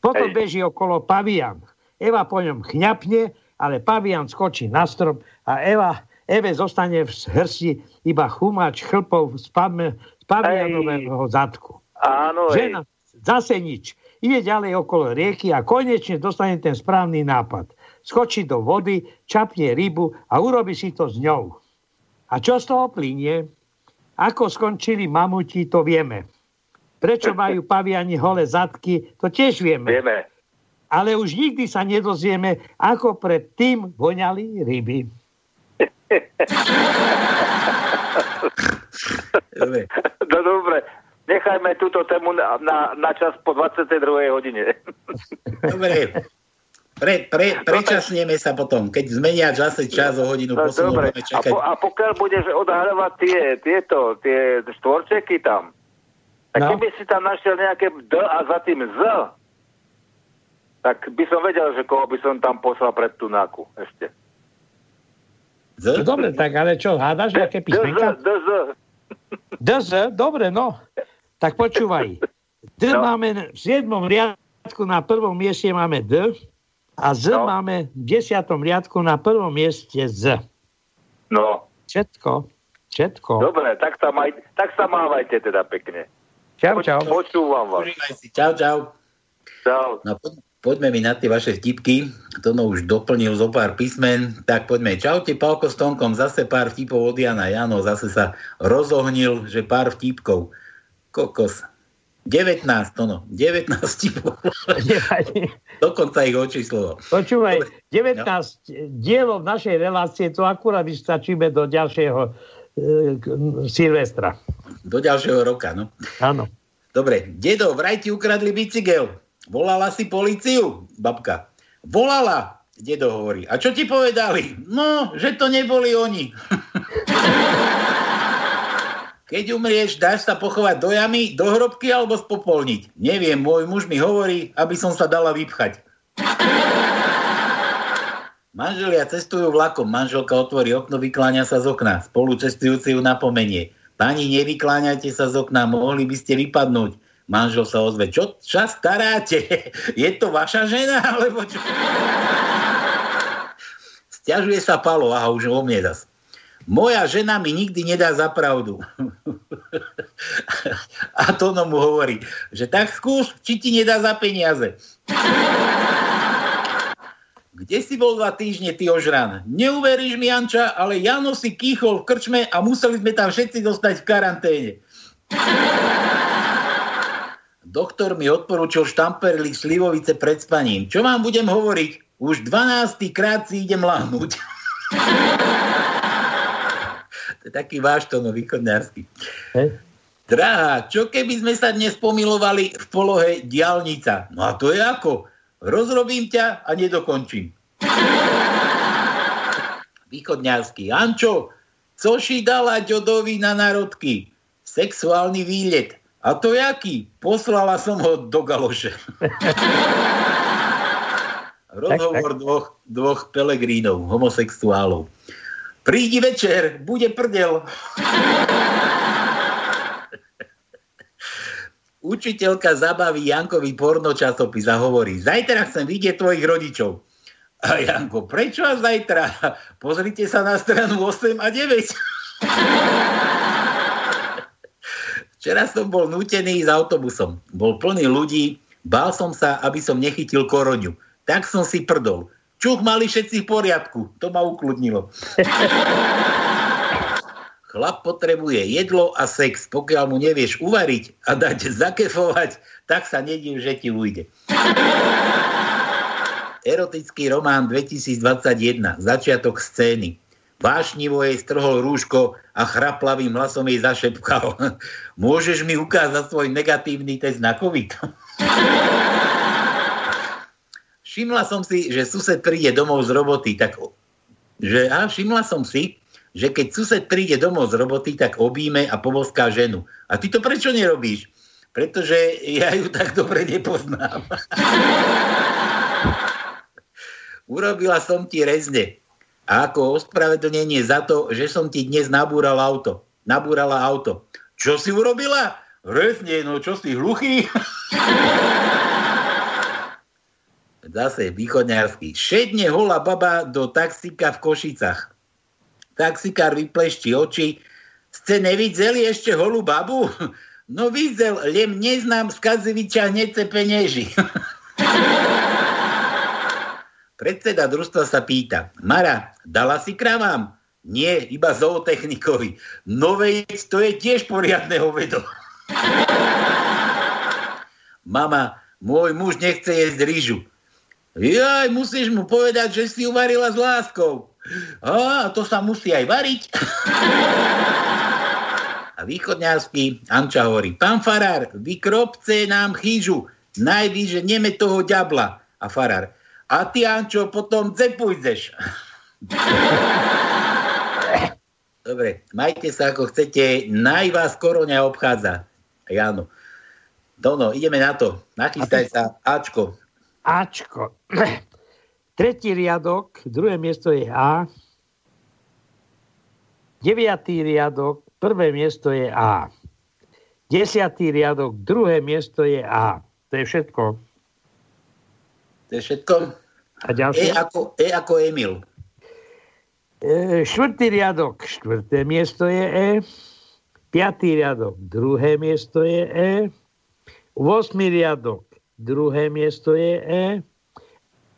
Potom Hej. beží okolo pavian. Eva po ňom chňapne, ale pavian skočí na strop a Eva, Eve zostane v hrsti iba chumač chlpov z pavianového zadku. Áno, hej. Žena zase nič. Ide ďalej okolo rieky a konečne dostane ten správny nápad. Skočí do vody, čapne rybu a urobi si to s ňou. A čo z toho plinie? Ako skončili mamuti, to vieme. Prečo majú paviani holé zadky, to tiež vieme. Vieme. Ale už nikdy sa nedozvieme, ako predtým voňali ryby. No dobre, nechajme túto tému na, na, na čas po 22. hodine. Dobre. Pre, pre, prečasneme sa potom. Keď zmenia zase čas o hodinu No posunú, dobre, budeme a, čakať. po, a pokiaľ budeš odhľadovať tie, tieto, tie štvorčeky tam, tak No. keby si tam našiel nejaké D a za tým Z, tak by som vedel, že koho by som tam poslal pred tunáku ešte. Z? No dobre, tak ale čo, hádaš nejaké písmenka? D, Z, D, Z. DZ, dobre, no. Tak počúvaj. D No. máme v 7. riadku na prvom mieste máme D a Z No. máme v 10. riadku na prvom mieste Z. No, Všetko. Všetko. dobre, tak sa, maj, tak sa mávajte teda pekne. Čau, čau. Počúvam vás. Čau, čau. Čau. No, poďme mi na tie vaše vtipky. Tono už doplnil zo pár písmen. Tak poďme. Čaute, Palko s Tonkom. Zase pár vtipov od Jana. Jano zase sa rozohnil, že pár vtipkov. Kokos. 19, Tono. 19 vtipov. Dokonca ich očísloval. Počúvaj, Dobre. 19 dielov našej relácie, to akurát vystačíme do ďalšieho e, Silvestra. Do ďalšieho roka, no. Áno. Dobre, dedo, vraj ti ukradli bicykel. Volala si policiu? Babka. Volala, dedo hovorí. A čo ti povedali? No, že to neboli oni. Keď umrieš, dáš sa pochovať do jamy, do hrobky alebo spopolniť? Neviem, môj muž mi hovorí, aby som sa dala vypchať. Manželia cestujú vlakom, manželka otvorí okno, vykláňa sa z okna. Spolu cestujúci ju napomenie. Pani, nevykláňajte sa z okna, mohli by ste vypadnúť. Manžel sa ozve, čo sa staráte? Je to vaša žena, alebo čo? Sťažuje sa Palo, aha, už o mne zas. Moja žena mi nikdy nedá za pravdu. A to mu hovorí, že tak skús, či ti nedá za peniaze. Kde si bol dva týždne, ty ožran? Neuveríš mi, Janča, ale Jano si kýchol v krčme a museli sme tam všetci dostať v karanténe. Doktor mi odporúčil štamperlik slivovice pred spaním. Čo vám budem hovoriť? Už 12. krát si idem láhnuť. to je taký váš tono východňarský. Hey. Drahá, čo keby sme sa dnes pomilovali v polohe diálnica? No a to je ako? Rozrobím ťa a nedokončím. Východňarský. Ančo, coši dala Ďodovi na národky? Sexuálny výlet. A to jaký? Poslala som ho do galoše. Rozhovor dvoch, dvoch pelegrínov, homosexuálov. Prídi večer, bude prdel. Učiteľka zabaví Jankovi porno časopis a hovorí, zajtra chcem vidieť tvojich rodičov. A Janko, prečo a zajtra? Pozrite sa na stranu 8 a 9. Včera som bol nutený s autobusom. Bol plný ľudí, bál som sa, aby som nechytil koroňu. Tak som si prdol. Čuch mali všetci v poriadku. To ma ukludnilo. Chlap potrebuje jedlo a sex. Pokiaľ mu nevieš uvariť a dať zakefovať, tak sa nediv, že ti ujde. Erotický román 2021. Začiatok scény. Vášnivo jej strhol rúško a chraplavým hlasom jej zašepkal. Môžeš mi ukázať svoj negatívny test na COVID? Všimla som si, že sused príde domov z roboty, tak že, a všimla som si, že keď sused príde domov z roboty, tak obíme a povoská ženu. A ty to prečo nerobíš? Pretože ja ju tak dobre nepoznám. Urobila som ti rezne. A ako ospravedlnenie za to, že som ti dnes nabúral auto. Nabúrala auto. Čo si urobila? Rezne, no čo si hluchý? Zase východňarský. Šedne holá baba do taxíka v Košicach Taxikár vyplešti oči. Ste nevideli ešte holú babu? No videl, lem neznám z Kazeviča nece penieži. Predseda družstva sa pýta, Mara, dala si kravám? Nie, iba zootechnikovi. No to je tiež poriadne hovedo. Mama, môj muž nechce jesť rýžu. Jaj, musíš mu povedať, že si uvarila s láskou. A to sa musí aj variť. A východňarský Anča hovorí, pán Farár, vykropce nám chýžu, najvyže neme toho ďabla. A Farár, a ty Ančo potom pôjdeš. Dobre, majte sa ako chcete, naj vás koroňa obchádza. Jano. Dono, ideme na to. Nachystaj sa. Ačko. Ačko. Tretí riadok, druhé miesto je A. Deviatý riadok, prvé miesto je A. Desiatý riadok, druhé miesto je A. To je všetko. To je všetko? A ďalšie? E ako, e ako Emil. E, štvrtý riadok, štvrté miesto je E. Piatý riadok, druhé miesto je E. Vosmý riadok, druhé miesto je E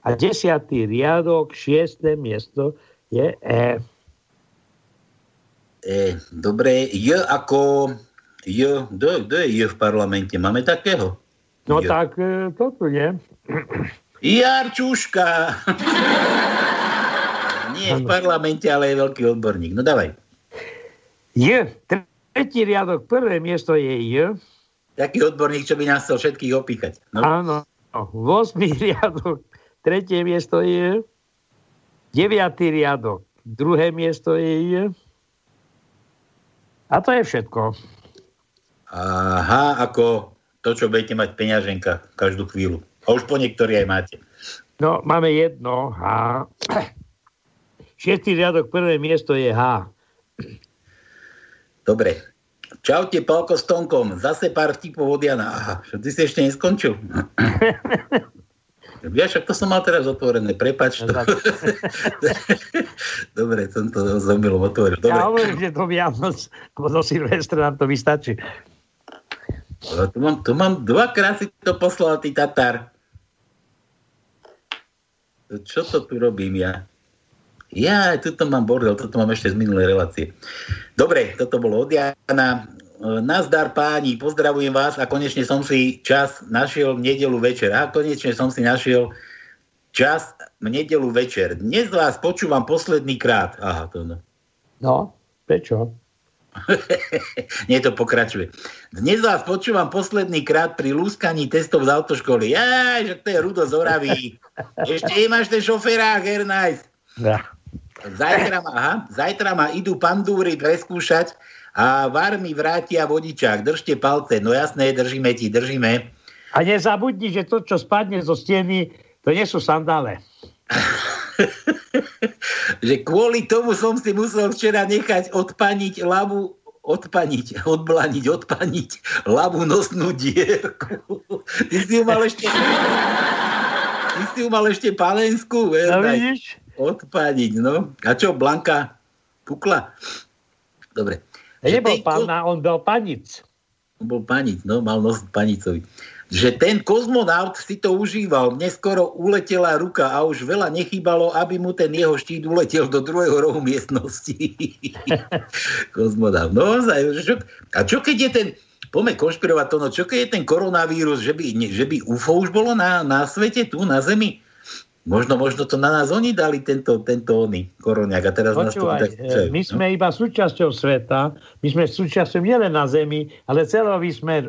a desiatý riadok, šiesté miesto je E. E, dobre, J ako J, kto, kto je J v parlamente? Máme takého? No J. tak e, to tu je. Jarčuška. Nie v parlamente, ale je veľký odborník. No dávaj. J. Tretí riadok, prvé miesto je J. Taký odborník, čo by nás chcel všetkých opíkať. No. Áno. 8. riadok, tretie miesto je, deviatý riadok, druhé miesto je, a to je všetko. Aha, ako to, čo budete mať peňaženka každú chvíľu. A už po niektorí aj máte. No, máme jedno H. Šiestý riadok, prvé miesto je H. Dobre. Čaute, Palko s Tonkom. Zase pár vtipov od Jana. Aha, ty si ešte neskončil. Ja však to som mal teraz otvorené, prepač to. Dobre, som to zomilo otvoril. Dobre. Ja hovorím, že do Vianoc, do Silvestra nám to vystačí. Tu mám, tu mám dvakrát si to poslal, ty Tatar. Čo to tu robím ja? Ja, tuto mám bordel, toto mám ešte z minulej relácie. Dobre, toto bolo od Jana. Nazdar páni, pozdravujem vás a konečne som si čas našiel v nedelu večer. A konečne som si našiel čas v nedelu večer. Dnes vás počúvam posledný krát. Aha, to no. No, prečo? Nie, to pokračuje. Dnes vás počúvam posledný krát pri lúskaní testov z autoškoly. Jaj, že to je Rudo z Oravy. Ešte nemáš ten šoférák, Ernajs. Ja. Zajtra ma, aha, zajtra ma idú pandúry preskúšať a var mi vrátia vodičák. Držte palce. No jasné, držíme ti, držíme. A nezabudni, že to, čo spadne zo steny, to nie sú sandále. že kvôli tomu som si musel včera nechať odpaniť lavu odpaniť, odblaniť, odpaniť ľavú nosnú dierku. Ty si ju mal ešte... Ty si ju mal ešte palenskú. No vidíš? Odpaniť, no. A čo, Blanka pukla? Dobre. Nebol pána, on bol panic. On bol panic, no, mal nos panicovi že ten kozmonaut si to užíval. Mne uletela ruka a už veľa nechýbalo, aby mu ten jeho štít uletel do druhého rohu miestnosti. kozmonaut. No, a čo keď je ten, poďme konšpirovať to, no čo keď je ten koronavírus, že by, že by UFO už bolo na, na svete, tu na Zemi? Možno, možno to na nás oni dali tento, tento oný koroniak a teraz Počúvaj, nás to tak... my sme no? iba súčasťou sveta, my sme súčasťou nielen na Zemi, ale celého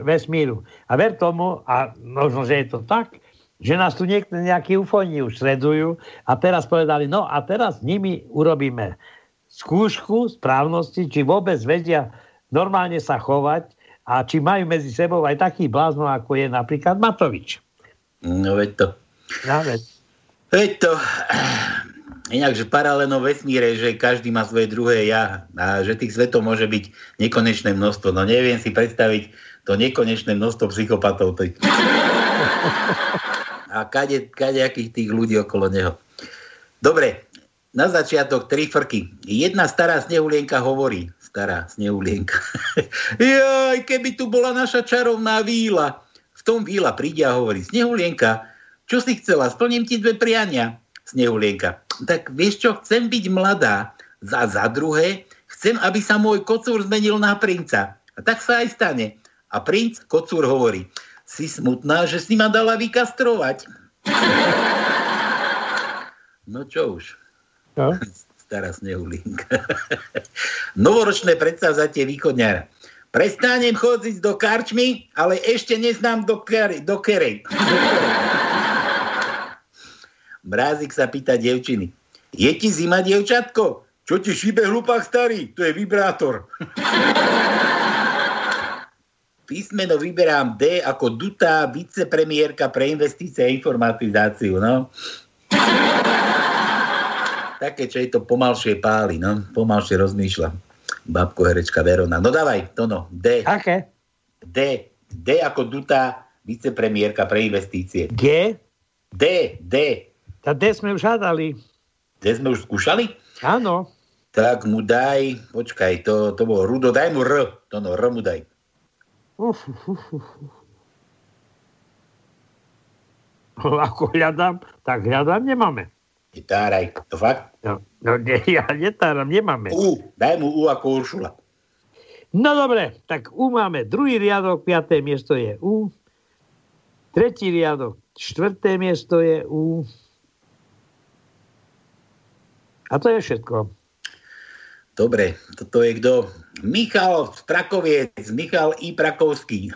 vesmíru. A ver tomu, a možno, že je to tak, že nás tu niekto, nejakí ufoni už sledujú a teraz povedali, no a teraz nimi urobíme skúšku správnosti, či vôbec vedia normálne sa chovať a či majú medzi sebou aj taký blázno, ako je napríklad Matovič. No veď to. Ja, veď. Veď to, inak, že paralelno vesmíre, že každý má svoje druhé ja a že tých svetov môže byť nekonečné množstvo. No neviem si predstaviť to nekonečné množstvo psychopatov. A kade, kadejakých tých ľudí okolo neho. Dobre, na začiatok tri frky. Jedna stará snehulienka hovorí, stará snehulienka. Jaj, keby tu bola naša čarovná víla. V tom víla príde a hovorí, snehulienka, čo si chcela? Splním ti dve priania. Snehulienka. Tak vieš čo, chcem byť mladá. Za, za druhé, chcem, aby sa môj kocúr zmenil na princa. A tak sa aj stane. A princ, kocúr hovorí, si smutná, že si ma dala vykastrovať. No čo už. No? Stará snehulinka. Novoročné predsavzatie východňara. Prestanem chodiť do karčmy, ale ešte neznám do, kerej. do kerej. Mrázik sa pýta devčiny. Je ti zima, dievčatko? Čo ti šíbe hlupák starý? To je vibrátor. Písmeno vyberám D ako dutá vicepremiérka pre investície a informatizáciu. No. Také, čo je to pomalšie páli, no. Pomalšie rozmýšľa. Babko herečka Verona. No dávaj, to no. D. Aké? D. D ako dutá vicepremiérka pre investície. G? D. D. Tá D sme už hádali. D sme už skúšali? Áno. Tak mu daj, počkaj, to, to bolo Rudo, daj mu R. To no, R mu daj. Uf, uf, uf. Ako hľadám, tak hľadám, nemáme. Netáraj, to fakt? No, no ne, ja netáram, nemáme. U, daj mu U ako Uršula. No dobre, tak U máme druhý riadok, piaté miesto je U. Tretí riadok, štvrté miesto je U. A to je všetko. Dobre, toto je kto? Michal Prakoviec, Michal I. Prakovský.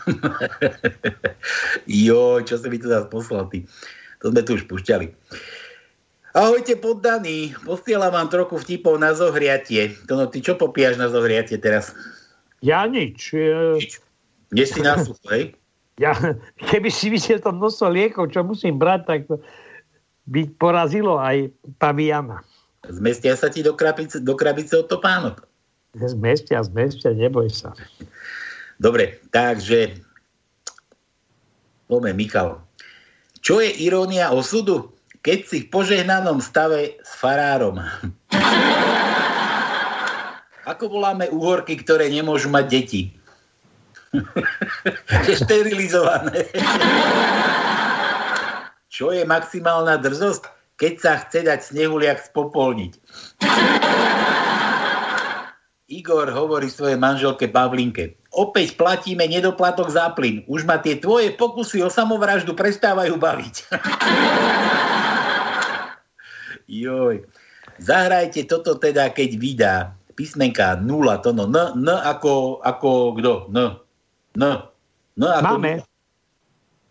jo, čo si mi tu zase poslal ty. To sme tu už pušťali. Ahojte poddaní, posielam vám trochu vtipov na zohriatie. To no, ty čo popíjaš na zohriatie teraz? Ja nič. Nič. Nie si na sucho, hej? Ja, keby si videl to množstvo liekov, čo musím brať, tak to by porazilo aj paviana. Zmestia sa ti do krabice, do krabice od topánok. Zmestia, zmestia, neboj sa. Dobre, takže poďme, Michal. Čo je irónia osudu? Keď si v požehnanom stave s farárom. Ako voláme uhorky, ktoré nemôžu mať deti? Sterilizované. Čo je maximálna drzosť? Keď sa chce dať snehuliak spopolniť. Igor hovorí svojej manželke Pavlinke. Opäť platíme nedoplatok za plyn. Už ma tie tvoje pokusy o samovraždu prestávajú baviť. Joj. Zahrajte toto teda, keď vydá písmenka 0, to no, N, N ako, ako kto? N. N. N ako Máme,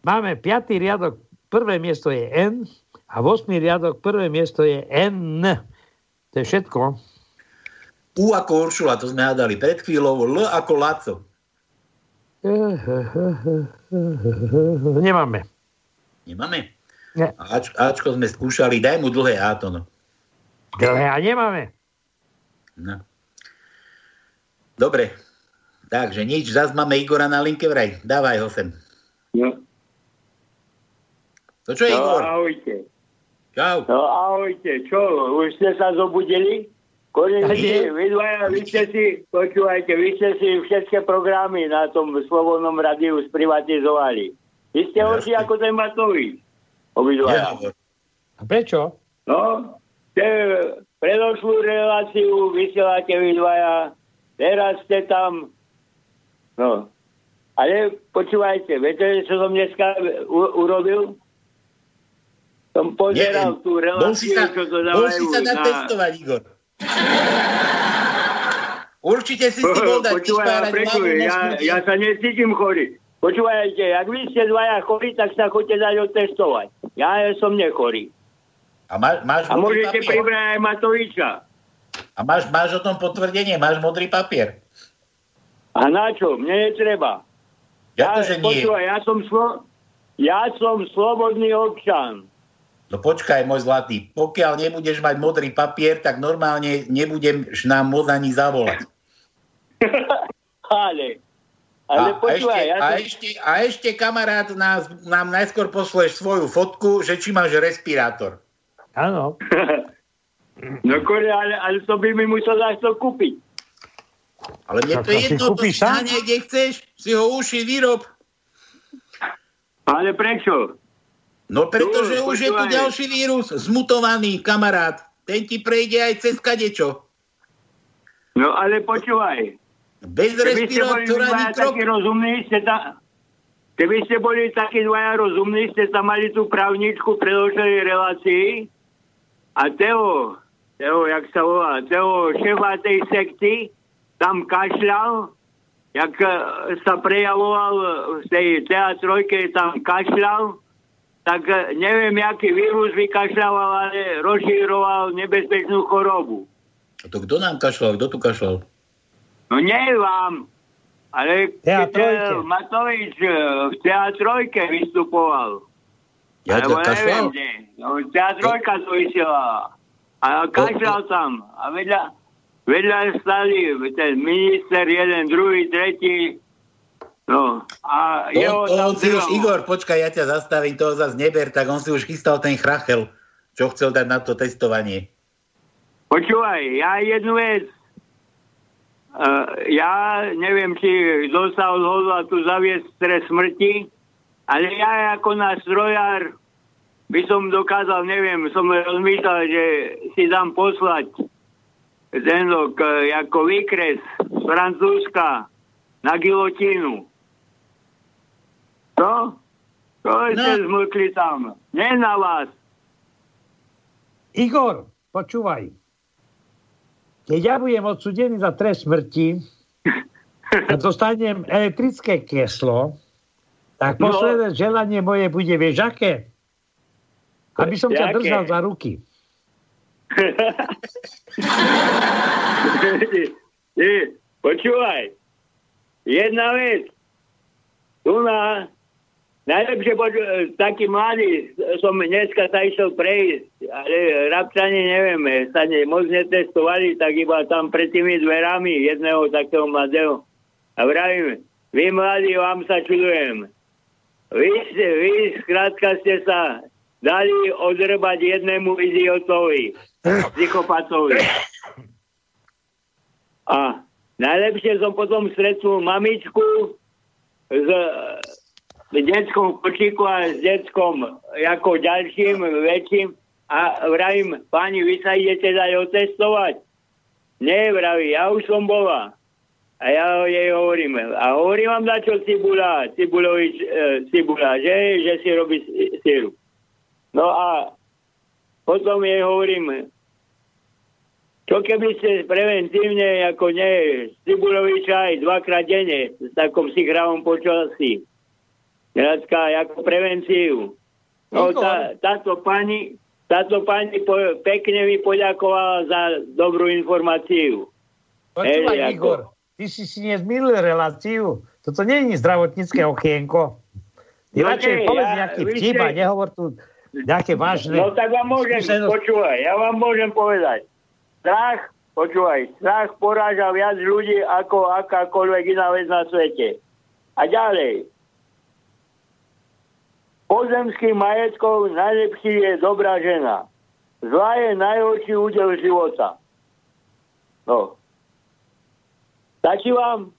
máme piatý riadok, prvé miesto je N a v osmý riadok prvé miesto je N. To je všetko. U ako Uršula, to sme hádali pred chvíľou, L ako Laco. Nemáme. Nemáme? Nie. Ač, Ačko sme skúšali, daj mu dlhé A to no. Dlhé a nemáme. no. Dobre, takže nič, zás máme Igora na linke vraj. Dávaj ho sem. No, To čo je no Igor? ahojte. Čau. No ahojte, čo, už ste sa zobudili? Konečne, Nie. vy dvaja, vy ste si, počúvajte, vy ste si všetky programy na tom Slobodnom radiu sprivatizovali. Vy ste horší Jasne. ako ten Matovič. Obidvaja. Ja, A prečo? No, te, predošlú reláciu vysielate vy dvaja, teraz ste tam, no. Ale počúvajte, viete, čo som dneska u, urobil? Som pozeral tú reláciu, sa, čo to bol si dávajú sa na... natestovať, Igor. Určite si si bol dať vyšpárať hlavu na ja, ja sa necítim chorý. Počúvajte, ak vy ste dvaja chorí, tak sa chodite dať otestovať. Ja som nechorý. A má, máš A môžete papier? pribrať aj Matoviča. A máš, máš o tom potvrdenie? Máš modrý papier? A na čo? Mne netreba. Ja to, že nie. počúvaj, ja som, slo... ja som slobodný občan. No počkaj, môj zlatý, pokiaľ nebudeš mať modrý papier, tak normálne nebudem nám môcť ani zavolať. ale, ale a, počúvaj, ešte, ja a, ešte, a ešte kamarát nás, nám najskôr pošleš svoju fotku, že či máš respirátor. Áno. No kore, ale, ale to by mi musel za to kúpiť. Ale mne to je to jedno, to si sám? na kde chceš, si ho uši vyrob. Ale prečo? No pretože Tu, už je tu ďalší vírus, zmutovaný kamarát. Ten ti prejde aj cez kadečo. No ale počúvaj. Bez respirátora krok. takí rozumní, ste tam... Keby ste boli takí dvaja rozumní, ste tam mali tú právničku predošlej relácii a Teo, Teo, jak sa volá, Teo, šéfa tej sekty, tam kašľal, jak e, sa prejavoval v tej teatrojke, tam kašľal, tak e, neviem, aký vírus vykašľal, ale rozšíroval nebezpečnú chorobu. A to kto nám kašľal? Kto tu kašľal? No nie vám, ale keď, eh, Matovič eh, v teatrojke vystupoval. Ja Alebo to kašľal? neviem kde. No, teatrojka to vysielala. A kašľal tam. A vedľa, vedľa stali ten minister, jeden, druhý, tretí. No, a To, jeho to tam on si už. Igor, počkaj, ja ťa zastavím, toho zase neber, tak on si už chystal ten chrachel, čo chcel dať na to testovanie. Počúvaj, ja jednu vec. Uh, ja neviem, či kto sa odhodla tu zaviesť trest smrti, ale ja ako na strojár by som dokázal, neviem, som rozmýšľal, že si dám poslať ten k, ako výkres z Francúzska na gilotínu. To? To No. ste zmlkli tam. Nie na vás. Igor, počúvaj. Keď ja budem odsudený za trest smrti a dostanem elektrické keslo, tak No. posledné želanie moje bude, vieš aké? Aby som ťa držal za ruky. Počúvaj. Jedna vec. Tu na... Najlepšie, poč- taký mladý, som dneska sa išiel prejsť, ale rabčani nevieme, sa ne, moc netestovali, tak iba tam pred tými dverami jedného takého mladého. A vravím, vy mladí, vám sa čudujem. vy, vy skrátka ste sa dali odrbať jednému idiotovi, psychopatovi. A najlepšie som potom stretnul mamičku s detskom kočíku a s detskom ako ďalším, väčším a vravím, pani, vy sa idete dať otestovať? Nie, vraví, ja už som bola. A ja jej hovorím, a hovorím vám na čo Cibula, Cibulovič, e, Cibula, že, že si robí síru. No a potom jej hovorím, čo keby ste preventívne, ako nie, Cibuloviča aj dvakrát denne, v takom si hravom počasí. Grácka, ako prevenciu. No tá, táto pani, táto pani po, pekne mi poďakovala za dobrú informáciu. Počúvaj, Hej, Igor, ako- ty si si nezmýlil reláciu. Toto nie je zdravotnícke okienko. Ty No radšej nie, povedz ja- nejaký vtip a nehovor tu nejaké vážne. No tak vám môžem, skúsenosti. počúvaj, ja vám môžem povedať. Strach, počúvaj, strach poráža viac ľudí ako akákoľvek iná vec na svete. A ďalej. Pozemských majetkov najlepší je dobrá žena. Zlá je najhorší údel života. No. Stačí vám?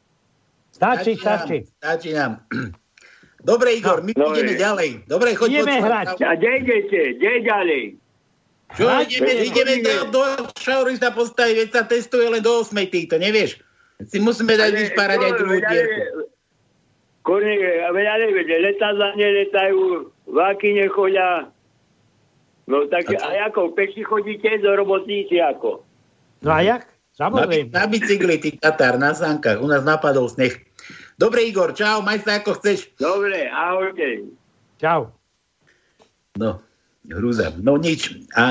Stačí, stačí. Stačí nám. Dobre, Igor, my No, ideme je. ďalej. Dobre, choď Ideme počúvať. hrať. A kde idete? Kde ďalej? Čo, Hrať, ideme, ideme, ideme ideme. do, šaury sa postaviť, veď sa testuje len do 8 týchto, nevieš? Si musíme dať vyspárať aj to, druhú dierku. Korník, a veď ale veď, letadla neletajú, vláky nechodia. No tak A a, ako, peši chodíte do roboty, či ako? No a jak? Na, Samozrejme. na bicykli, ty Katar, na sánkach. U nás napadol sneh. Dobre, Igor, čau, maj sa ako chceš. Dobre, ahojte. Čau. No, hrúza. No nič. A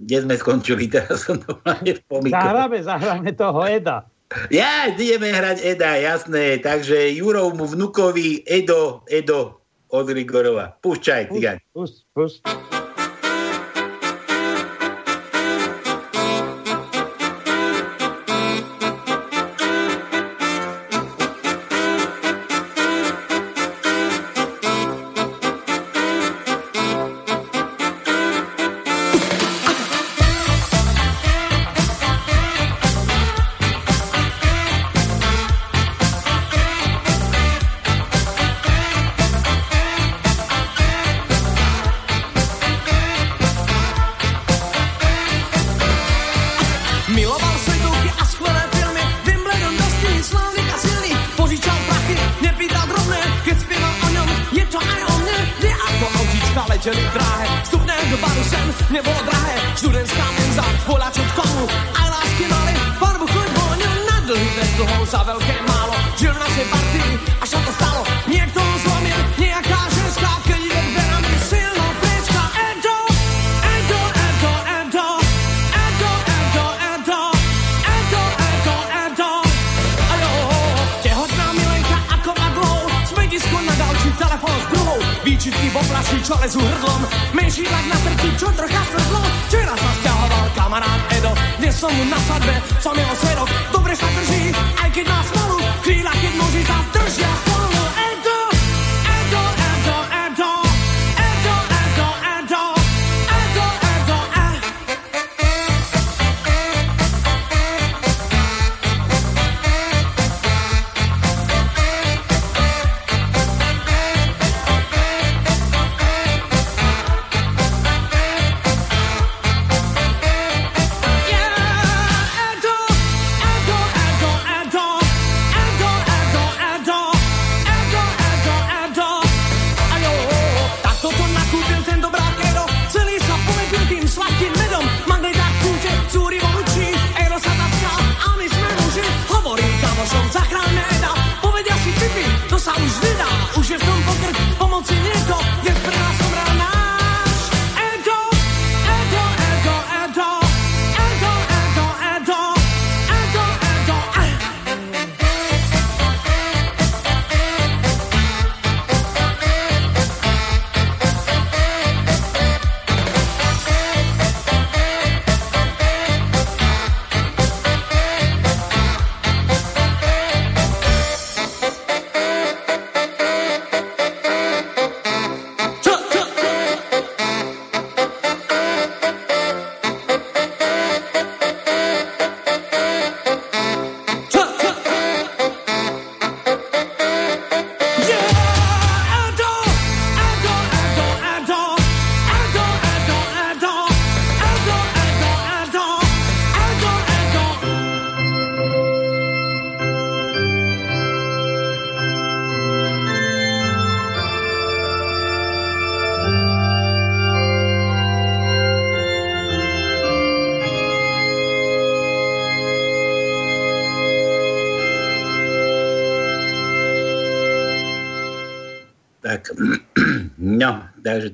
kde sme skončili? Teraz som to v pomykol. Zahráme, zahráme toho Eda. Ja, ideme hrať Eda, jasné. Takže Jurovmu vnukovi Edo, Edo od Rigorova. Púšťaj, cigaň. Pust, pust. Miloval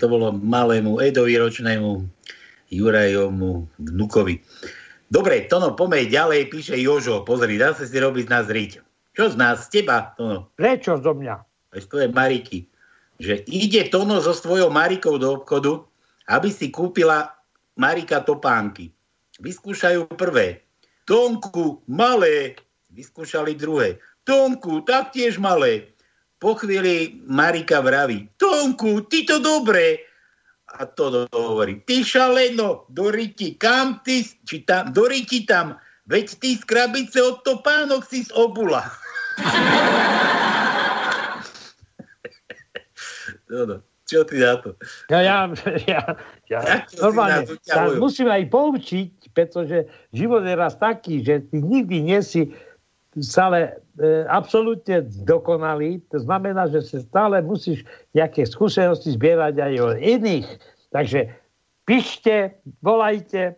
to bolo malému Edovi ročnému Jurajovmu vnukovi. Dobre, Tono, pomeď ďalej, píše Jožo. Pozri, dá sa si robiť z nás riť. Čo z nás? Z teba, Tono? Prečo zo mňa? Z tvojej Mariky. Že ide Tono so svojou Marikou do obchodu, aby si kúpila Marika topánky. Vyskúšajú prvé. Tonku, malé. Vyskúšali druhé. Tonku, taktiež malé. Po chvíli Marika vraví, Tonku, ty to dobre. A to hovorí, ty šaleno, do riti, kam ty, či tam, do riti tam, veď ty z krabice od topánok si z obula. no, no. Čo ty na to? Ja, ja, ja, ja normálne, ja musím aj poučiť, pretože život je raz taký, že ty nikdy nie si stále absolútne dokonalý. To znamená, že sa stále musíš nejaké skúsenosti zbierať aj od iných. Takže píšte, volajte,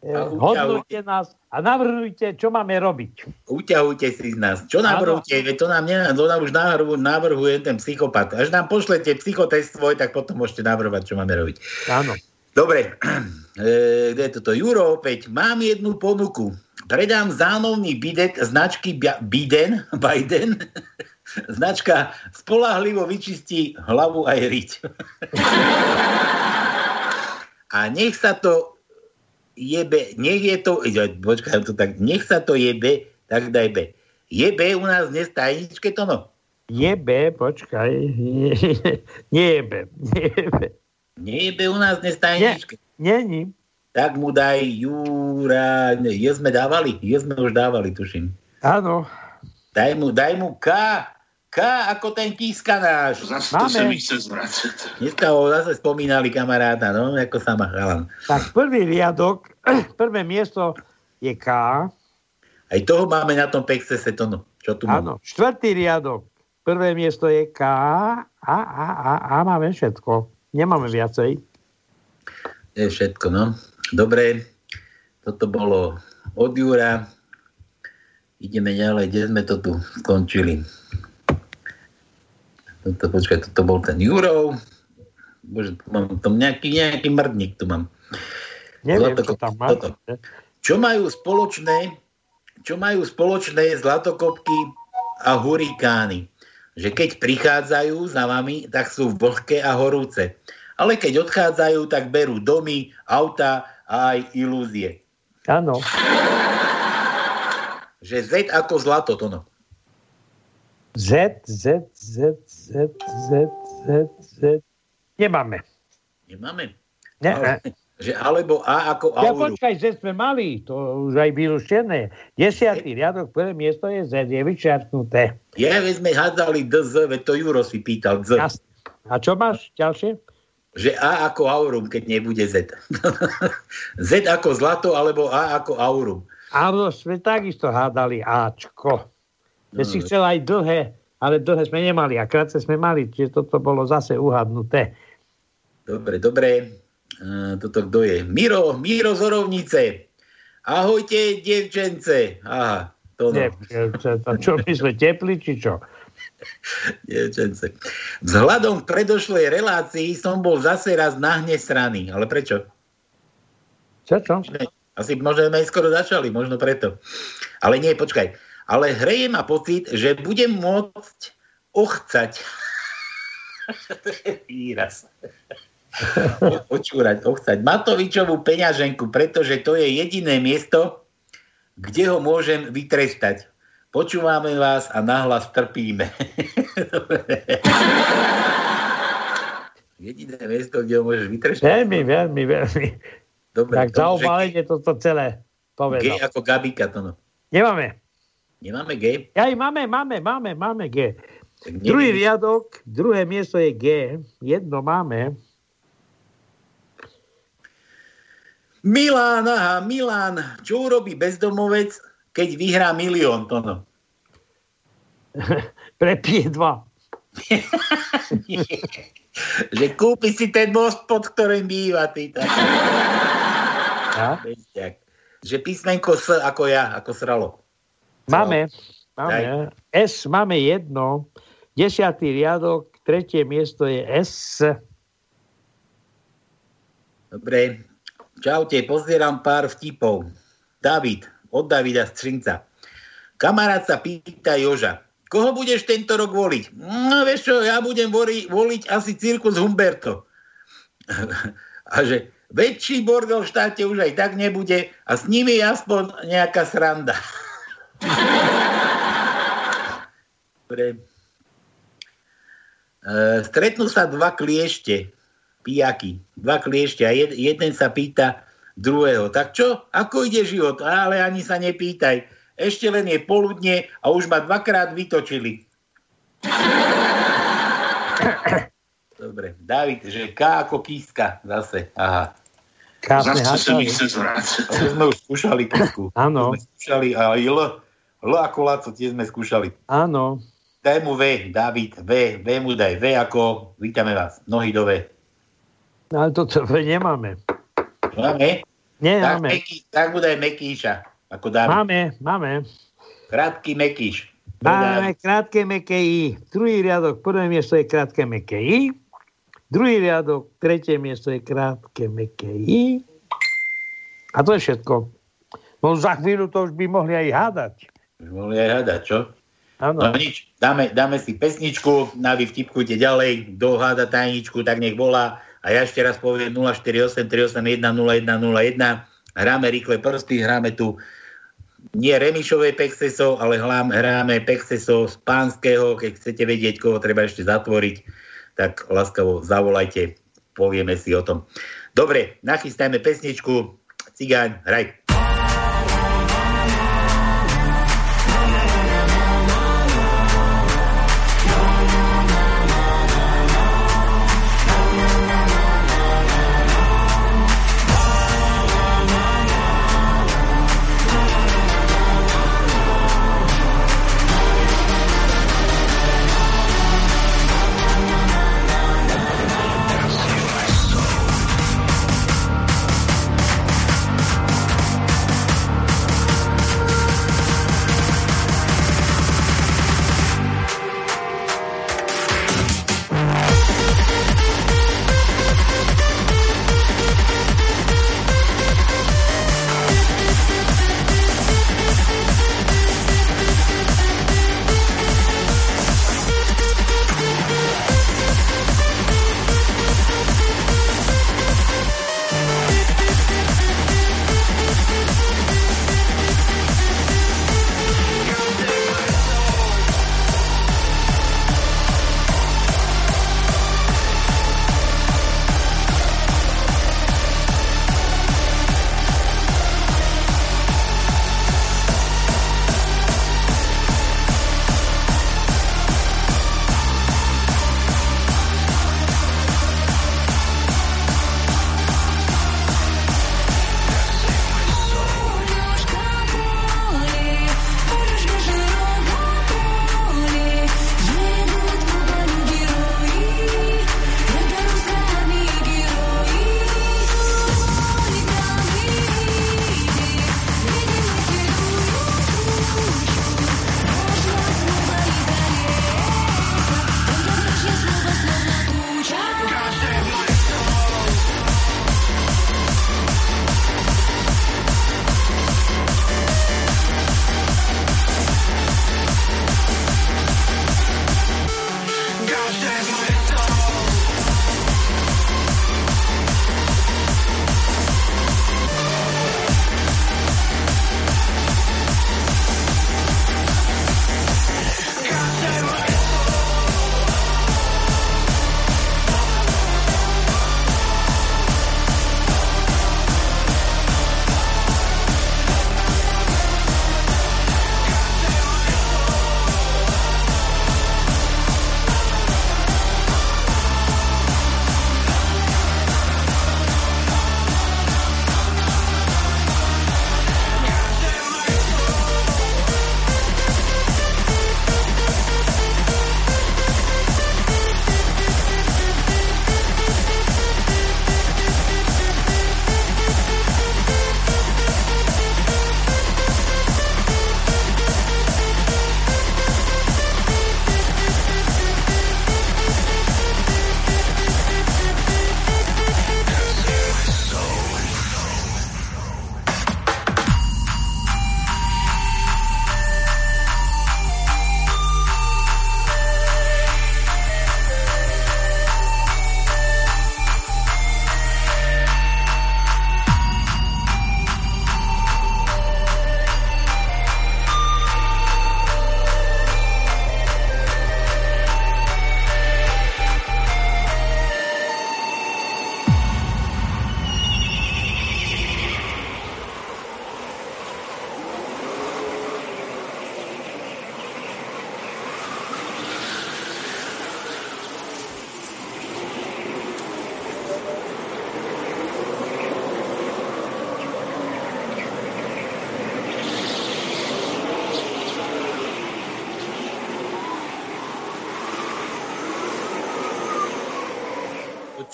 e, hodnote nás a navrhujte, čo máme robiť. Uťahujte si z nás. Čo navrhujte? To nám, ne, to nám už navrhu, navrhuje ten psychopat. Až nám pošlete psychotest svoj, tak potom môžete navrhovať, čo máme robiť. Áno. Dobre, e, kde je toto? Juro opäť. Mám jednu ponuku predám zánovný bidet značky Biden, Biden, značka spolahlivo vyčistí hlavu aj riť. A nech sa to jebe, nech je to, počkaj, to tak, nech sa to jebe, tak daj be. Jebe u nás dnes tajničke to no? Jebe, počkaj, nie, jebe, nie jebe. Nie jebe u nás dnes tajničke. Nie, není tak mu daj Jura, je sme dávali, je sme už dávali, tuším. Áno. Daj mu, daj mu K, K ako ten kíska náš. Zase to sa mi chce zvracať. Dneska ho zase spomínali kamaráta, no, ako sa má chalan. Tak prvý riadok, prvé miesto je K. Aj toho máme na tom Pexese, to no. Čo tu Áno, štvrtý riadok, prvé miesto je K a, a, a, a máme všetko. Nemáme viacej. Je všetko, no. Dobre, toto bolo od Jura. Ideme ďalej, kde sme to tu skončili. Toto, počkaj, toto bol ten Jurov. Bože, tu mám tam nejaký, nejaký mrdník tu mám. Neviem, Zlato, čo tam má. Toto. Čo majú spoločné, čo majú spoločné zlatokopky a hurikány? Že keď prichádzajú za vami, tak sú vlhké a horúce. Ale keď odchádzajú, tak berú domy, auta aj ilúzie. Áno. Že Z ako zlato, to no. Z, Z, Z, Z, Z, Z, Z. Nemáme. Nemáme? Ne, Ale, že alebo A ako ja auru. počkaj, Z sme mali, to už aj vylúštené. Desiatý riadok, prvé miesto je Z, je vyčiarknuté. Je, veď sme hádzali DZ, veď to Juro si pýtal, Z. A čo máš ďalšie? Že A ako aurum, keď nebude Z. Z ako zlato, alebo A ako aurum. Áno, sme takisto hádali Ačko. Že no, si chcel aj dlhé, ale dlhé sme nemali a krátce sme mali, čiže toto bolo zase uhadnuté. Dobre, dobre. E, toto kto je? Miro, Miro z Orovnice. Ahojte, devčence. Aha, to no. Devčence, čo myslí, tepli, či čo? Dievčence. Vzhľadom k predošlej relácii som bol zase raz nahne sraný. Ale prečo? Čo, čo? Asi možno skoro začali, možno preto. Ale nie, počkaj. Ale hreje ma pocit, že budem môcť ochcať. Výraz. Počúrať, ochcať Matovičovú peňaženku, pretože to je jediné miesto, kde ho môžem vytrestať. Počúvame vás a nahlas trpíme. Jediné miesto, kde ho môžeš vytrešať. Veľmi, veľmi, veľmi. Dobre, tak za obalenie toto celé povedal. G ako Gabika to no. Nemáme. Nemáme G? Aj máme, máme, máme, máme G. Druhý riadok, druhé miesto je G. Jedno máme. Milán, aha, Milán. Čo urobí bezdomovec, keď vyhrá milión, to no. Prepije dva. že kúpi si ten most, pod ktorým býva. Ty, tak. Že písmenko S ako ja, ako sralo. Máme, máme. S máme jedno, desiatý riadok, tretie miesto je S. Dobre. Čaute, pozerám pár vtipov. David, od Davida Střinca. Kamarát sa pýta Joža, koho budeš tento rok voliť? No vieš čo, ja budem voli, voliť asi cirkus Humberto. a že väčší bordel v štáte už aj tak nebude a s nimi aspoň nejaká sranda. Dobre. E, stretnú sa dva kliešte, pijaky, dva kliešte a jed, jeden sa pýta druhého, tak čo, ako ide život? Ale ani sa nepýtaj, ešte len je poludne a už ma dvakrát vytočili. Dobre, David, že K ako kíska zase, aha. Zase sa mi chce zvrácať. Sme už skúšali kísku. Áno. Skúšali a L, L ako Laco, tie sme skúšali. Áno. Daj mu V, David, V, V mu daj, V ako, vítame vás, nohy do V. Ale to V nemáme. Máme? Nie, tak, máme. Meký, tak bude Mekíša, ako David. Máme, máme. Krátky Mekíš. Máme krátke meké I. Druhý riadok, prvé miesto je krátke meké I. Druhý riadok, tretie miesto je krátke meké I. A to je všetko. No za chvíľu to už by mohli aj hádať. Už mohli aj hádať, čo? Áno. No nič, dáme, dáme si pesničku, na vy vtipkujte ďalej, kto háda tajničku, tak nech volá. A ja ešte raz poviem 048 381 0101. Hráme rýchle prsty, hráme tu nie Remišové Pexeso, ale hráme Pexeso z Pánskeho. Keď chcete vedieť, koho treba ešte zatvoriť, tak láskavo zavolajte, povieme si o tom. Dobre, nachystajme pesničku. Cigáň, hraj.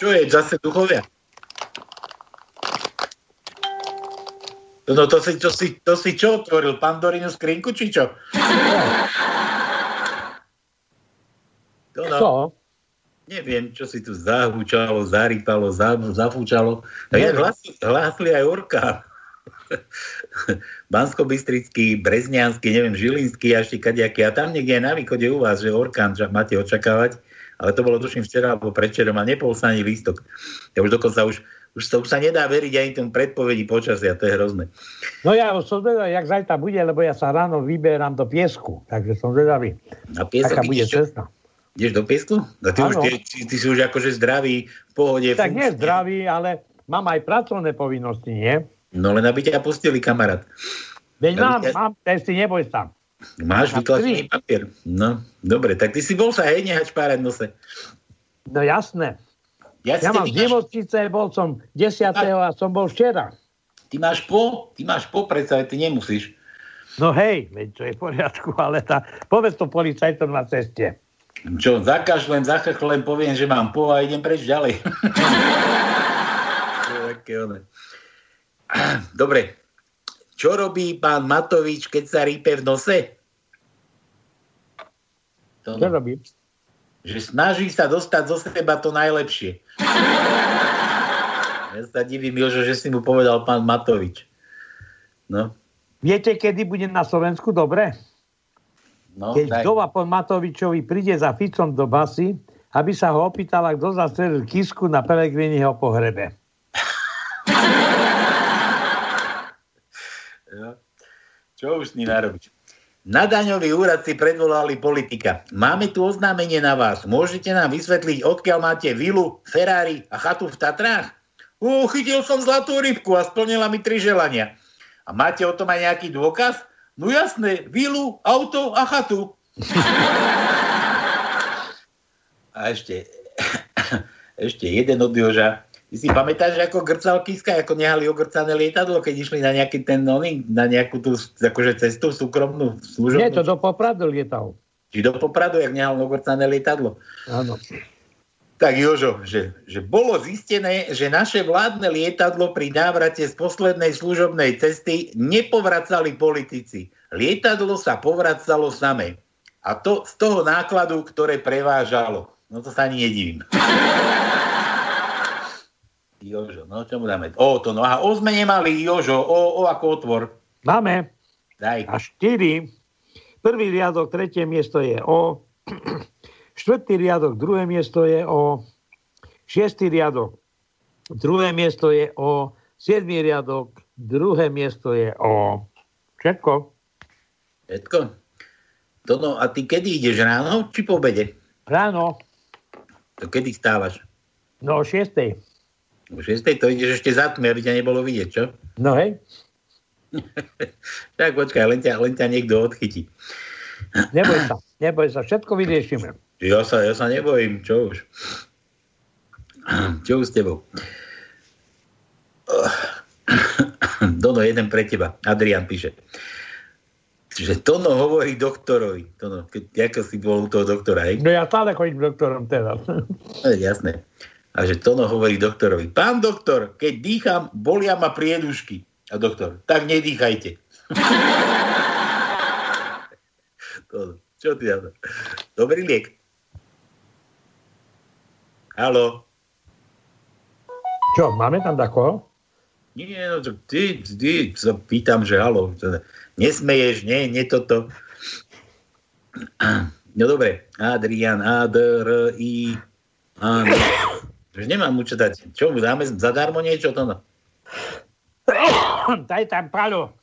Čo je, zase duchovia? No to si, to si, to si čo otvoril? Pandorinu skrinku, či čo? To no. Co? Neviem, čo si tu zahúčalo, zarýpalo, zafúčalo. Tak ja hlásli aj orkán. Bansko-Bystrický, Brezniansky, neviem, Žilinský ešte kadejaký. A tam niekde je na východe u vás, že orkán že máte očakávať. Ale to bolo tuším včera alebo predčerom a nepol sa ani lístok. Ja už dokonca už, už, sa, už sa nedá veriť ani tomu predpovedi počasia, to je hrozné. No ja som zvedavý, jak zajtra bude, lebo ja sa ráno vyberám do piesku, takže som zvedavý. Na piesok bude cesta. Ideš do piesku? No ty, už, ty, ty, ty si už akože zdravý, v pohode. Tak nie zdravý, ale mám aj pracovné povinnosti, nie? No len aby ťa pustili, kamarát. Veď mám, ťa... mám, si neboj sa. Máš vytlačený papier. No, dobre, tak ty si bol sa, hej, nehať špárať nose. No jasné. Ja, ja mám z nemocnice, bol som 10. A... a som bol včera. Ty máš po, ty máš po, predsa, ty nemusíš. No hej, veď to je v poriadku, ale tá, povedz to policajtom na ceste. Čo, zakašlem, zachrchlem, poviem, že mám po a idem preč ďalej. Dobre. Čo robí pán Matovič, keď sa rípe v nose? To Čo robí? Že snaží sa dostať zo seba to najlepšie. Ja sa divím, Jožo, že si mu povedal pán Matovič. No. Viete, kedy bude na Slovensku dobre? No, Keď daj. vdova po Matovičovi príde za Ficom do basy, aby sa ho opýtala, kto zastrelil kisku na Pelegriniho pohrebe. Čo už s ním narobiť? Na daňový úrad si predvolali politika. Máme tu oznámenie na vás. Môžete nám vysvetliť, odkiaľ máte vilu, Ferrari a chatu v Tatrách? Ú, chytil som zlatú rybku a splnila mi tri želania. A máte o tom aj nejaký dôkaz? No jasné, vilu, auto a chatu. a ešte, ešte jeden od Joža. Ty si pamätáš, ako grcal Kiska, ako nehali ogrcané lietadlo, keď išli na nejaký ten nový, na nejakú tú akože cestu súkromnú služobnú? Nie, to do Popradu lietal. Či do Popradu, jak nehal ogrcané lietadlo? Áno. Tak Jožo, že, že bolo zistené, že naše vládne lietadlo pri návrate z poslednej služobnej cesty nepovracali politici. Lietadlo sa povracalo samé. A to z toho nákladu, ktoré prevážalo. No to sa ani nedivím. Jožo, no čo mu dáme? O, to no. O sme nemali, Jožo, o, o ako otvor. Máme. Daj. A štyri. Prvý riadok, tretie miesto je o. Štvrtý riadok, druhé miesto je o. Šiestý riadok, druhé miesto je o. Siedmý riadok, druhé miesto je o. Všetko. Všetko? To no, a ty kedy ideš ráno, či po obede? Ráno. To kedy stávaš? No o šiestej. O šiestej to ideš ešte za tmy, aby ťa nebolo vidieť, čo? No hej. tak počkaj, len ťa, len ťa niekto odchytí. neboj sa, neboj sa, všetko vyriešime. Ja sa, ja sa nebojím, čo už. Čo už s tebou? Dono, jeden pre teba. Adrian píše. Že Tono hovorí doktorovi. Tono, keď, ako si bol u toho doktora, hej? No ja stále chodím doktorom teda. Jasné. A že Tono hovorí doktorovi. Pán doktor, keď dýcham, bolia ma priedušky. A doktor, tak nedýchajte. Čo ty na to? Dobrý liek. Halo. Čo, máme tam takoho? Nie, no to ty, ty sa pýtam, že halo. Nesmeješ, nie, nie toto. No dobre, Adrian, A, D, R, I, A, Už nemám mu čo dať. Čo mu dáme zadarmo niečo to no? Daj tam palo.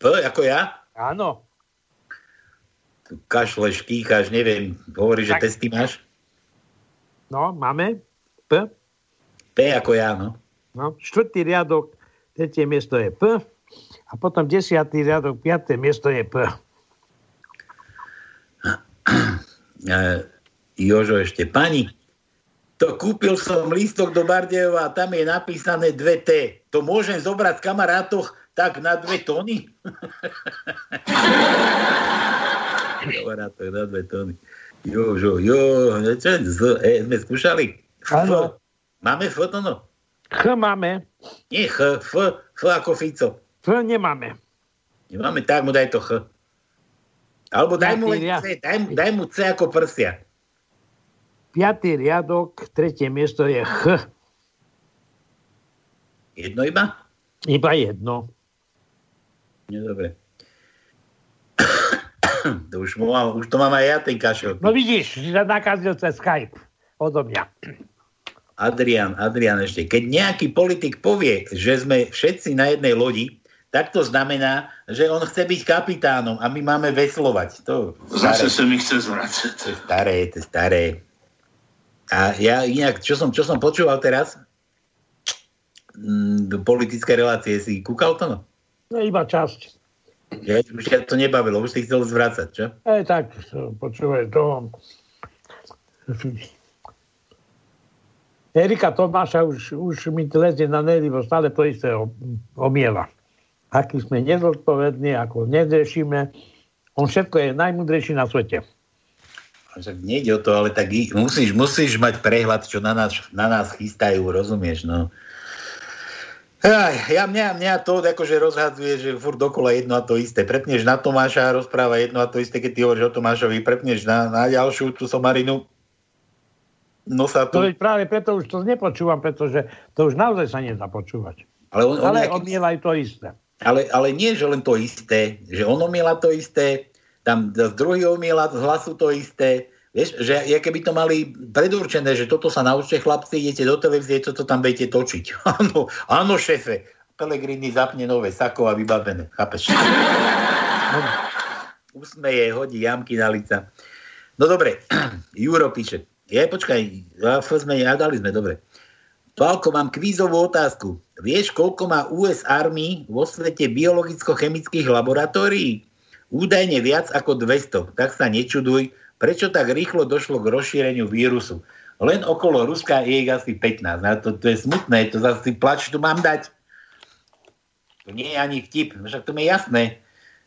P, ako ja? Áno. Kašleš, kýcháš, neviem, hovoríš, že testy máš? No, máme. P. P ako ja, no. No, štvrtý riadok, tretie miesto je P. A potom desiatý riadok, piaté miesto je P. Jožo ešte, pani, to kúpil som lístok do Bardejova a tam je napísané 2T. To môžem zobrať v kamarátoch tak na dve tóny? kamarátoch na dve tóny. Jo, jo, jo, čo, z, e, sme skúšali? Áno. Máme F, to no? Ch máme. Nie Ch, F, F ako Fico. F nemáme. Nemáme, tak mu daj to Ch. Alebo daj mu, len C, daj, daj mu C ako prsia. Piatý riadok, tretie miesto je Ch. Jedno iba? Iba jedno. Nie, dobre. to už, mám, už to mám aj ja, ten kašel. No vidíš, že sa nakazil cez Skype odo mňa. Adrian, Adrian ešte. Keď nejaký politik povie, že sme všetci na jednej lodi, tak to znamená, že on chce byť kapitánom a my máme veslovať. To, Zase sa mi chce zvracať. to je staré, to je staré. A ja inak, čo som, čo som počúval teraz, mm, politické relácie, si kúkal to? No? Iba časť. Ja, už ťa to nebavilo, už si chcel zvracať, čo? E, tak, počúvaj, to... Erika Tomáša už, už mi lezie na bo stále to isté o- omiela. Aký sme nezodpovední, ako nezriešime. On všetko je najmudrejší na svete. Však nejde o to, ale tak musíš, musíš mať prehľad, čo na nás, na nás chystajú, rozumieš, no. Aj, ja mňa, mňa to akože rozhadzuje, že furt dokola jedno a to isté. Prepneš na Tomáša a rozpráva jedno a to isté, keď ty hovoríš o Tomášovi, prepneš na, na ďalšiu tú somarinu. No sa To tu... je práve preto už to nepočúvam, pretože to už naozaj sa nedá počúvať. Ale, on, on Ale nejaký- to isté. ale, ale nie, že len to isté, že on omiela to isté, tam druhý omiela z hlasu to isté. Vieš, že je keby to mali predurčené, že toto sa naučte chlapci, idete do televízie, toto tam budete točiť. Áno, áno, šefe. Pelegrini zapne nové sako a vybavené. Chápeš? No, usmeje, hodí jamky na lica. No dobre, Juro píše. Je, počkaj, ja, sme, ja dali sme, dobre. Pálko, mám kvízovú otázku. Vieš, koľko má US Army vo svete biologicko-chemických laboratórií? Údajne viac ako 200. Tak sa nečuduj, prečo tak rýchlo došlo k rozšíreniu vírusu. Len okolo Ruska je ich asi 15. A to, to je smutné, to zase plač tu mám dať. To nie je ani vtip, však to mi je jasné.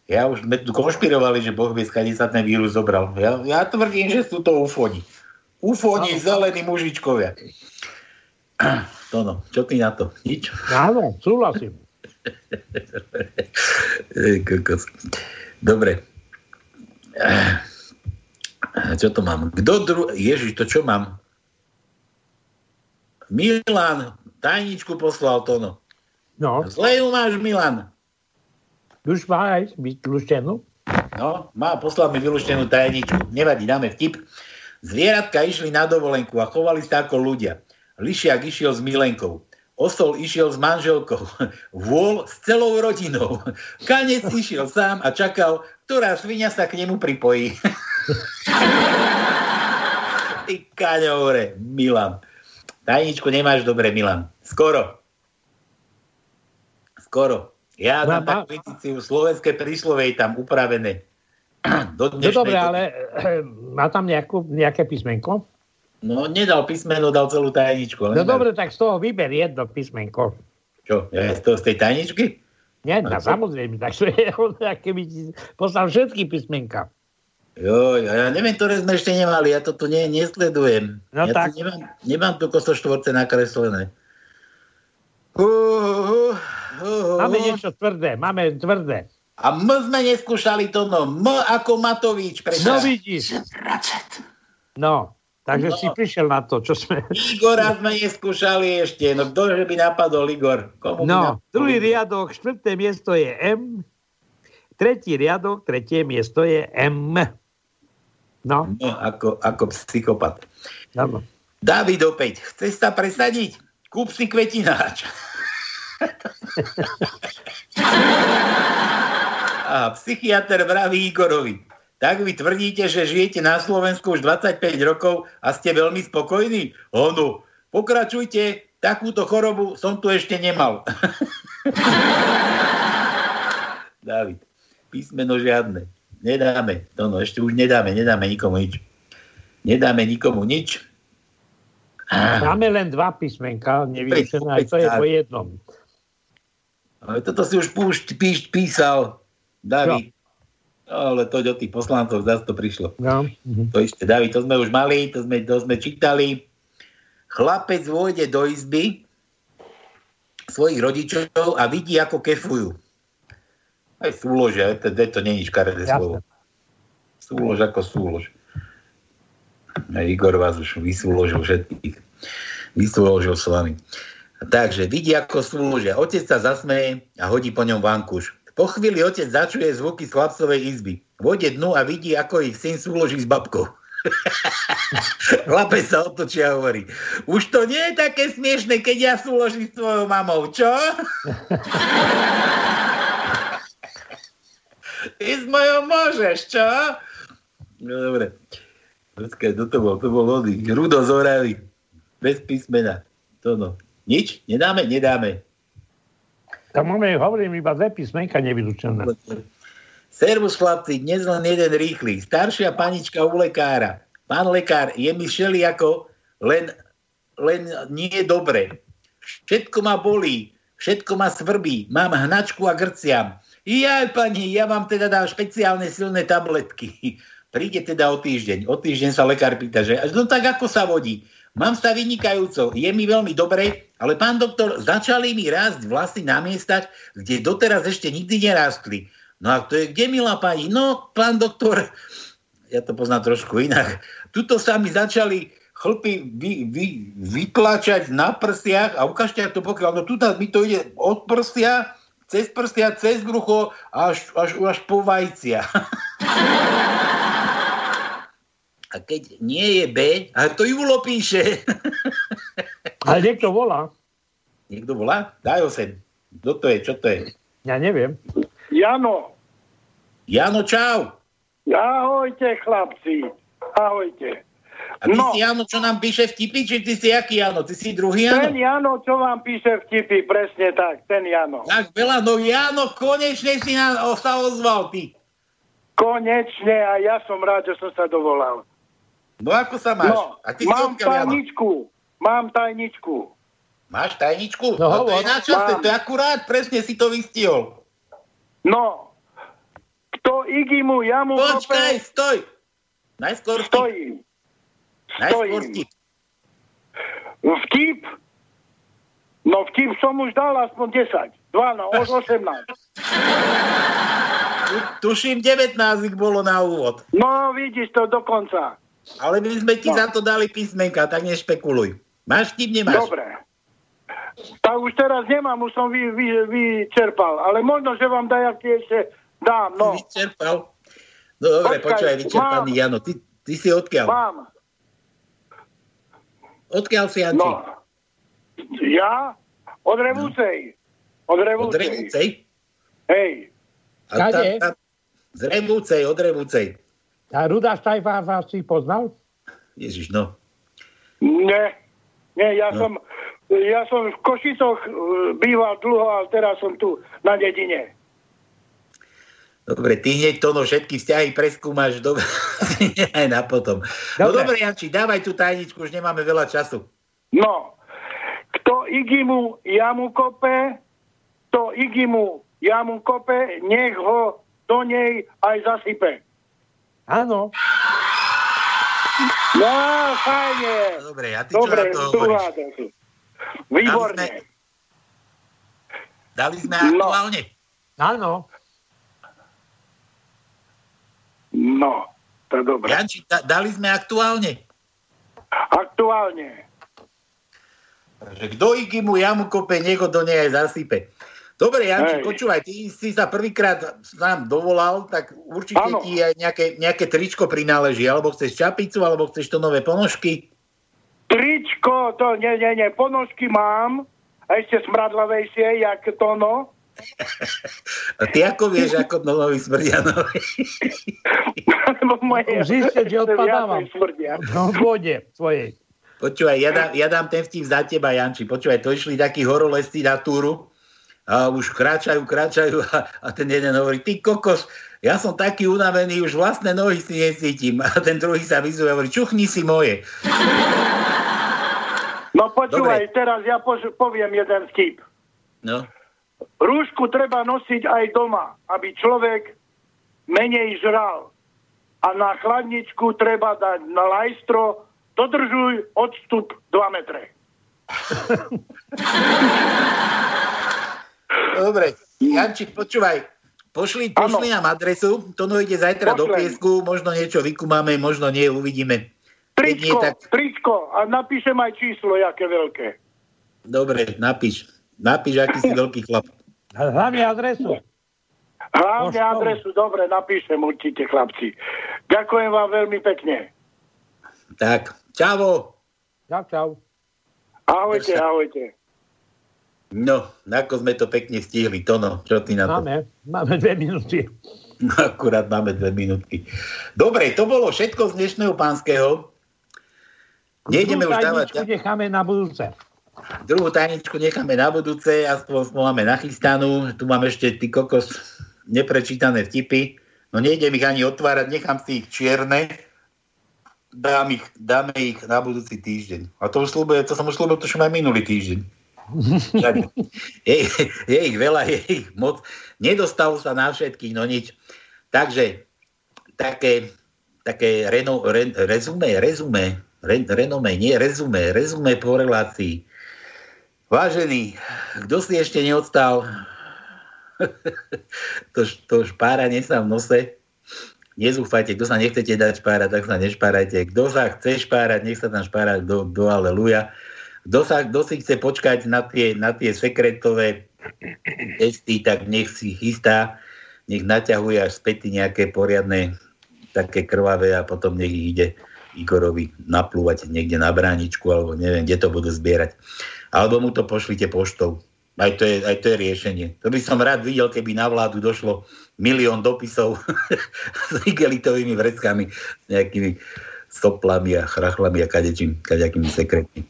Ja už sme tu konšpirovali, že Boh vie, skade sa ten vírus zobral. Ja, ja tvrdím, že sú to ufoni. Ufoni, zelení mužičkovia. To no, čo ty na to? Nič? Áno, súhlasím. Kokos. Dobre. Eh, Čo to mám? Kto dru... Ježiš, to čo mám? Milan, tajničku poslal to no. Zle ju máš, Milan. už má aj vytluštenú. No, má, poslal mi vylúštenú tajničku. Nevadí, dáme vtip. Zvieratka išli na dovolenku a chovali sa ako ľudia. Lišiak išiel s Milenkou. Osol išiel s manželkou. Vôl s celou rodinou. Kanec išiel sám a čakal, ktorá svinia sa k nemu pripojí. Ty kaňovre, Milan. Tajničku nemáš dobre, Milan. Skoro. Skoro. Ja No, dám má- takú edíciu slovenské príslovej tam upravené. Do No dobre, ale eh, má tam nejakú, nejaké písmenko? No, nedal písmeno, dal celú tajničku. No nedal- dobre, tak z toho vyber jedno písmenko. Čo, ja, z, toho, z tej tajničky? Nie, no, samozrejme, tak to je, keby ti poslal všetky písmenka. Jo, ja neviem, ktoré sme ešte nemali, ja to tu ne, nesledujem. No ja tak. Tu nemám, nemám tu kosoštvorce nakreslené. Uh, uh, uh, Máme niečo tvrdé, máme tvrdé. A M sme neskúšali to, no. M ako Matovič, No prečo? vidíš. No, takže No. si prišiel na to, čo sme... Igora sme neskúšali ešte, no kto by napadol Igor? Komu No, napadol druhý riadok, štvrté miesto je M, tretí riadok, tretie miesto je M. No, No, ako, ako psychopat. áno. David opäť, chceš sa presadiť? Kúp si kvetináč. A psychiatr vraví Igorovi, tak vy tvrdíte, že žijete na Slovensku už 25 rokov a ste veľmi spokojní? Ono, pokračujte, takúto chorobu som tu ešte nemal. David, písmeno žiadne. Nedáme, to no, ešte už nedáme, nedáme nikomu nič. Nedáme nikomu nič. Máme len dva písmenka, aj to je po jednom. Ale toto si už púšť, píš, písal, David. No, ale to do tých poslancov zase to prišlo. No. mhm. To ešte, David, to sme už mali, to sme, to sme čítali. chlapec vôjde do izby svojich rodičov a vidí, ako kefujú. Aj súložia, to, to je škaredé slovo. Súlož ako súlož. A Igor vás už vysúložil všetkých. Vysúložil s vami. Takže vidí, ako súložia. Otec sa zasmeje a hodí po ňom vankuš. Po chvíli otec začuje zvuky z chlapcovej izby. Vode dnu a vidí, ako ich syn súloží s babkou. Chlapec sa otočí a hovorí, už to nie je také smiešne, keď ja súložím s tvojou mamou, čo? Ty s mojou môžeš, čo? No dobre. Počkaj, to, bol, to bol. Rudo z. Bez písmena. To no. Nič? Nedáme? Nedáme. Tak máme, hovorím, iba dve písmenka nevylučené. Servus chlapci, dnes len jeden rýchly. Staršia panička u lekára. Pán lekár, je mi ako len, len nie dobre. Všetko ma bolí, všetko ma svrbí, mám hnačku a grciam. Ja, pani, ja vám teda dám špeciálne silné tabletky. Príde teda o týždeň. O týždeň sa lekár pýta, že no tak ako sa vodí? Mám sa vynikajúco, je mi veľmi dobre, ale pán doktor, začali mi rásť vlasy na miestach, kde doteraz ešte nikdy nerástli. No a to je kde, milá pani? No, pán doktor, ja to poznám trošku inak. Tuto sa mi začali chlpy vy, vy, vytlačať na prstiach a ukážte, to pokiaľ. No tuto mi to ide od prstia cez prstia, cez brucho až, až, až po vajcia. A keď nie je B, a to Julo píše. Ale niekto volá. Niekto volá? Daj ho sem. Kto to je? Čo to je? Ja neviem. Jano. Jano, čau. Ahojte, chlapci. Ahojte. A ty no. si Jano, čo nám píše vtipy, či ty si aký Jano? Ty si druhý Jano? Ten Jano, čo vám píše vtipy, presne tak, ten Jano. Tak veľa, no Jano, konečne si nám sa ozval, ty. Konečne a ja som rád, že som sa dovolal. No ako sa máš? No, a ty mám tajničku, mám tajničku. Máš tajničku? No, no to je na časte, to je akurát, presne si to vystihol. No, kto Igimu jamu Počkaj, kope... stoj. Najskôr Stojím. Najskôr vtip. Vtip? No vtip som už dal aspoň 10. 12, 18. Tuším 19 ich bolo na úvod. No vidíš to dokonca. Ale my sme ti no. za to dali písmenka, tak nešpekuluj. Máš vtip, nemáš? Dobre. Tak už teraz nemám, už som vy, vy, vyčerpal. Ale možno, že vám dajaký ešte dám. No. Vyčerpal? No dobre, počkaj, vyčerpaný mám, Jano. Ty, ty si odkiaľ? Mám. Odkiaľ si, Janči? No. Ja? Od Revúcej. Od Revúcej. Od Revúcej? Hej. A tá, tá, z Revúcej, od Revúcej. A Ruda Štajfáfa si poznal? Ježiš, no. Nie, nie, ja no. som ja som v Košicoch e, býval dlho, ale teraz som tu na dedine. Dobre, ty hneď to no všetky vzťahy preskúmaš dobre, aj na potom. No dobre. No dobre, Janči, dávaj tú tajničku, už nemáme veľa času. No, kto Igimu jamu kope, to Igimu jamu kope, nech ho do nej aj zasype. Áno. No, fajne. Dobre, a ty dobre, čo na to hovoríš? Výborne. Dali sme, dali sme no. aktuálne? Áno. No, to je dobré. Janči, da, dali sme aktuálne? Aktuálne. Takže kto Igimu jamu kope, nieko do nej aj zasype. Dobre, Janči, Hej. počúvaj, ty si sa prvýkrát nám dovolal, tak určite ano. ti aj nejaké, nejaké tričko prináleží, alebo chceš čapicu, alebo chceš to nové ponožky? Tričko, to nie, nie, nie, ponožky mám, a ešte smradlavejšie, jak to no. A ty ako vieš, ako novovi smrdia novi? Ziste, že odpadávam. No, v vode svojej. Počúvaj, ja dám, ja dám ten vtip za teba, Janči. Počúvaj, to išli takí horolezci na túru a už kráčajú, kráčajú a, a ten jeden hovorí, ty kokos, ja som taký unavený, už vlastné nohy si necítim. A ten druhý sa vyzuje a hovorí, čuchni si moje. No počúvaj, Dobre. teraz ja poviem jeden vtip. No. Rúšku treba nosiť aj doma, aby človek menej žral. A na chladničku treba dať na lajstro dodržuj odstup 2 metre. Dobre, Jančík, počúvaj. Pošli, pošli nám adresu, to no ide zajtra do Pošlem. piesku, možno niečo vykumáme, možno nie, uvidíme. Keď nie, Tričko, tak tričko a napíšem aj číslo, jaké veľké. dobre, napíš. Napíš, aký si veľký chlap. Hlavne adresu. Hlavne adresu, dobre, napíšem určite, chlapci. Ďakujem vám veľmi pekne. Tak, čavo. Čau, čau. Ahojte, ahojte. No, ako sme to pekne stihli, Tono, čo ty na to? Máme, máme dve minúty. Akurát máme dve minútky. Dobre, to bolo všetko z dnešného pánskeho. Nejdeme už dávať... Necháme na budúce. Druhú tajničku necháme na budúce, aspoň máme nachystanú. Tu mám ešte ty kokos neprečítané vtipy. No nejdem ich ani otvárať, nechám si ich čierne. Dám ich, dáme ich na budúci týždeň. A to, už slúbuje, to som už slúbil, to aj minulý týždeň. Je, je ich veľa, je ich moc. Nedostal sa na všetkých, no nič. Takže také, také reno, re, rezume, rezume, re, renome, nie rezume, rezume po relácii. Vážený, kto si ešte neodstal to, to špáranie sa v nose, nezúfajte, kto sa nechcete dať špárať, tak sa nešpárajte. Kto sa chce špárať, nech sa tam špára do, do aleluja. Kto, sa, kto si chce počkať na tie, na tie sekretové testy, tak nech si chystá, nech naťahuje až späty nejaké poriadne také krvavé a potom nech ich ide Igorovi naplúvať niekde na bráničku alebo neviem, kde to budú zbierať. Alebo mu to pošlite poštou. Aj to, je, aj to je riešenie. To by som rád videl, keby na vládu došlo milión dopisov s igelitovými vreckami, s nejakými soplami a chrachlami a kadečím, kadejakými sekretmi.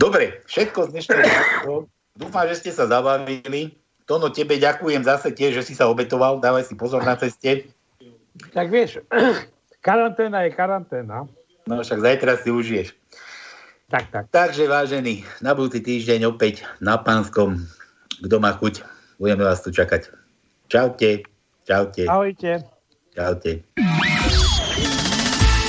Dobre, všetko z dnešného. Dúfam, že ste sa zabavili. Tono, tebe ďakujem zase tiež, že si sa obetoval. Dávaj si pozor na ceste. Tak vieš, karanténa je karanténa. No však zajtra si užiješ. Tak, tak. Takže vážení, na budúci týždeň opäť na Pánskom. Kto má chuť, budeme vás tu čakať. Čaute. Čaute. Ahojte. Čaute.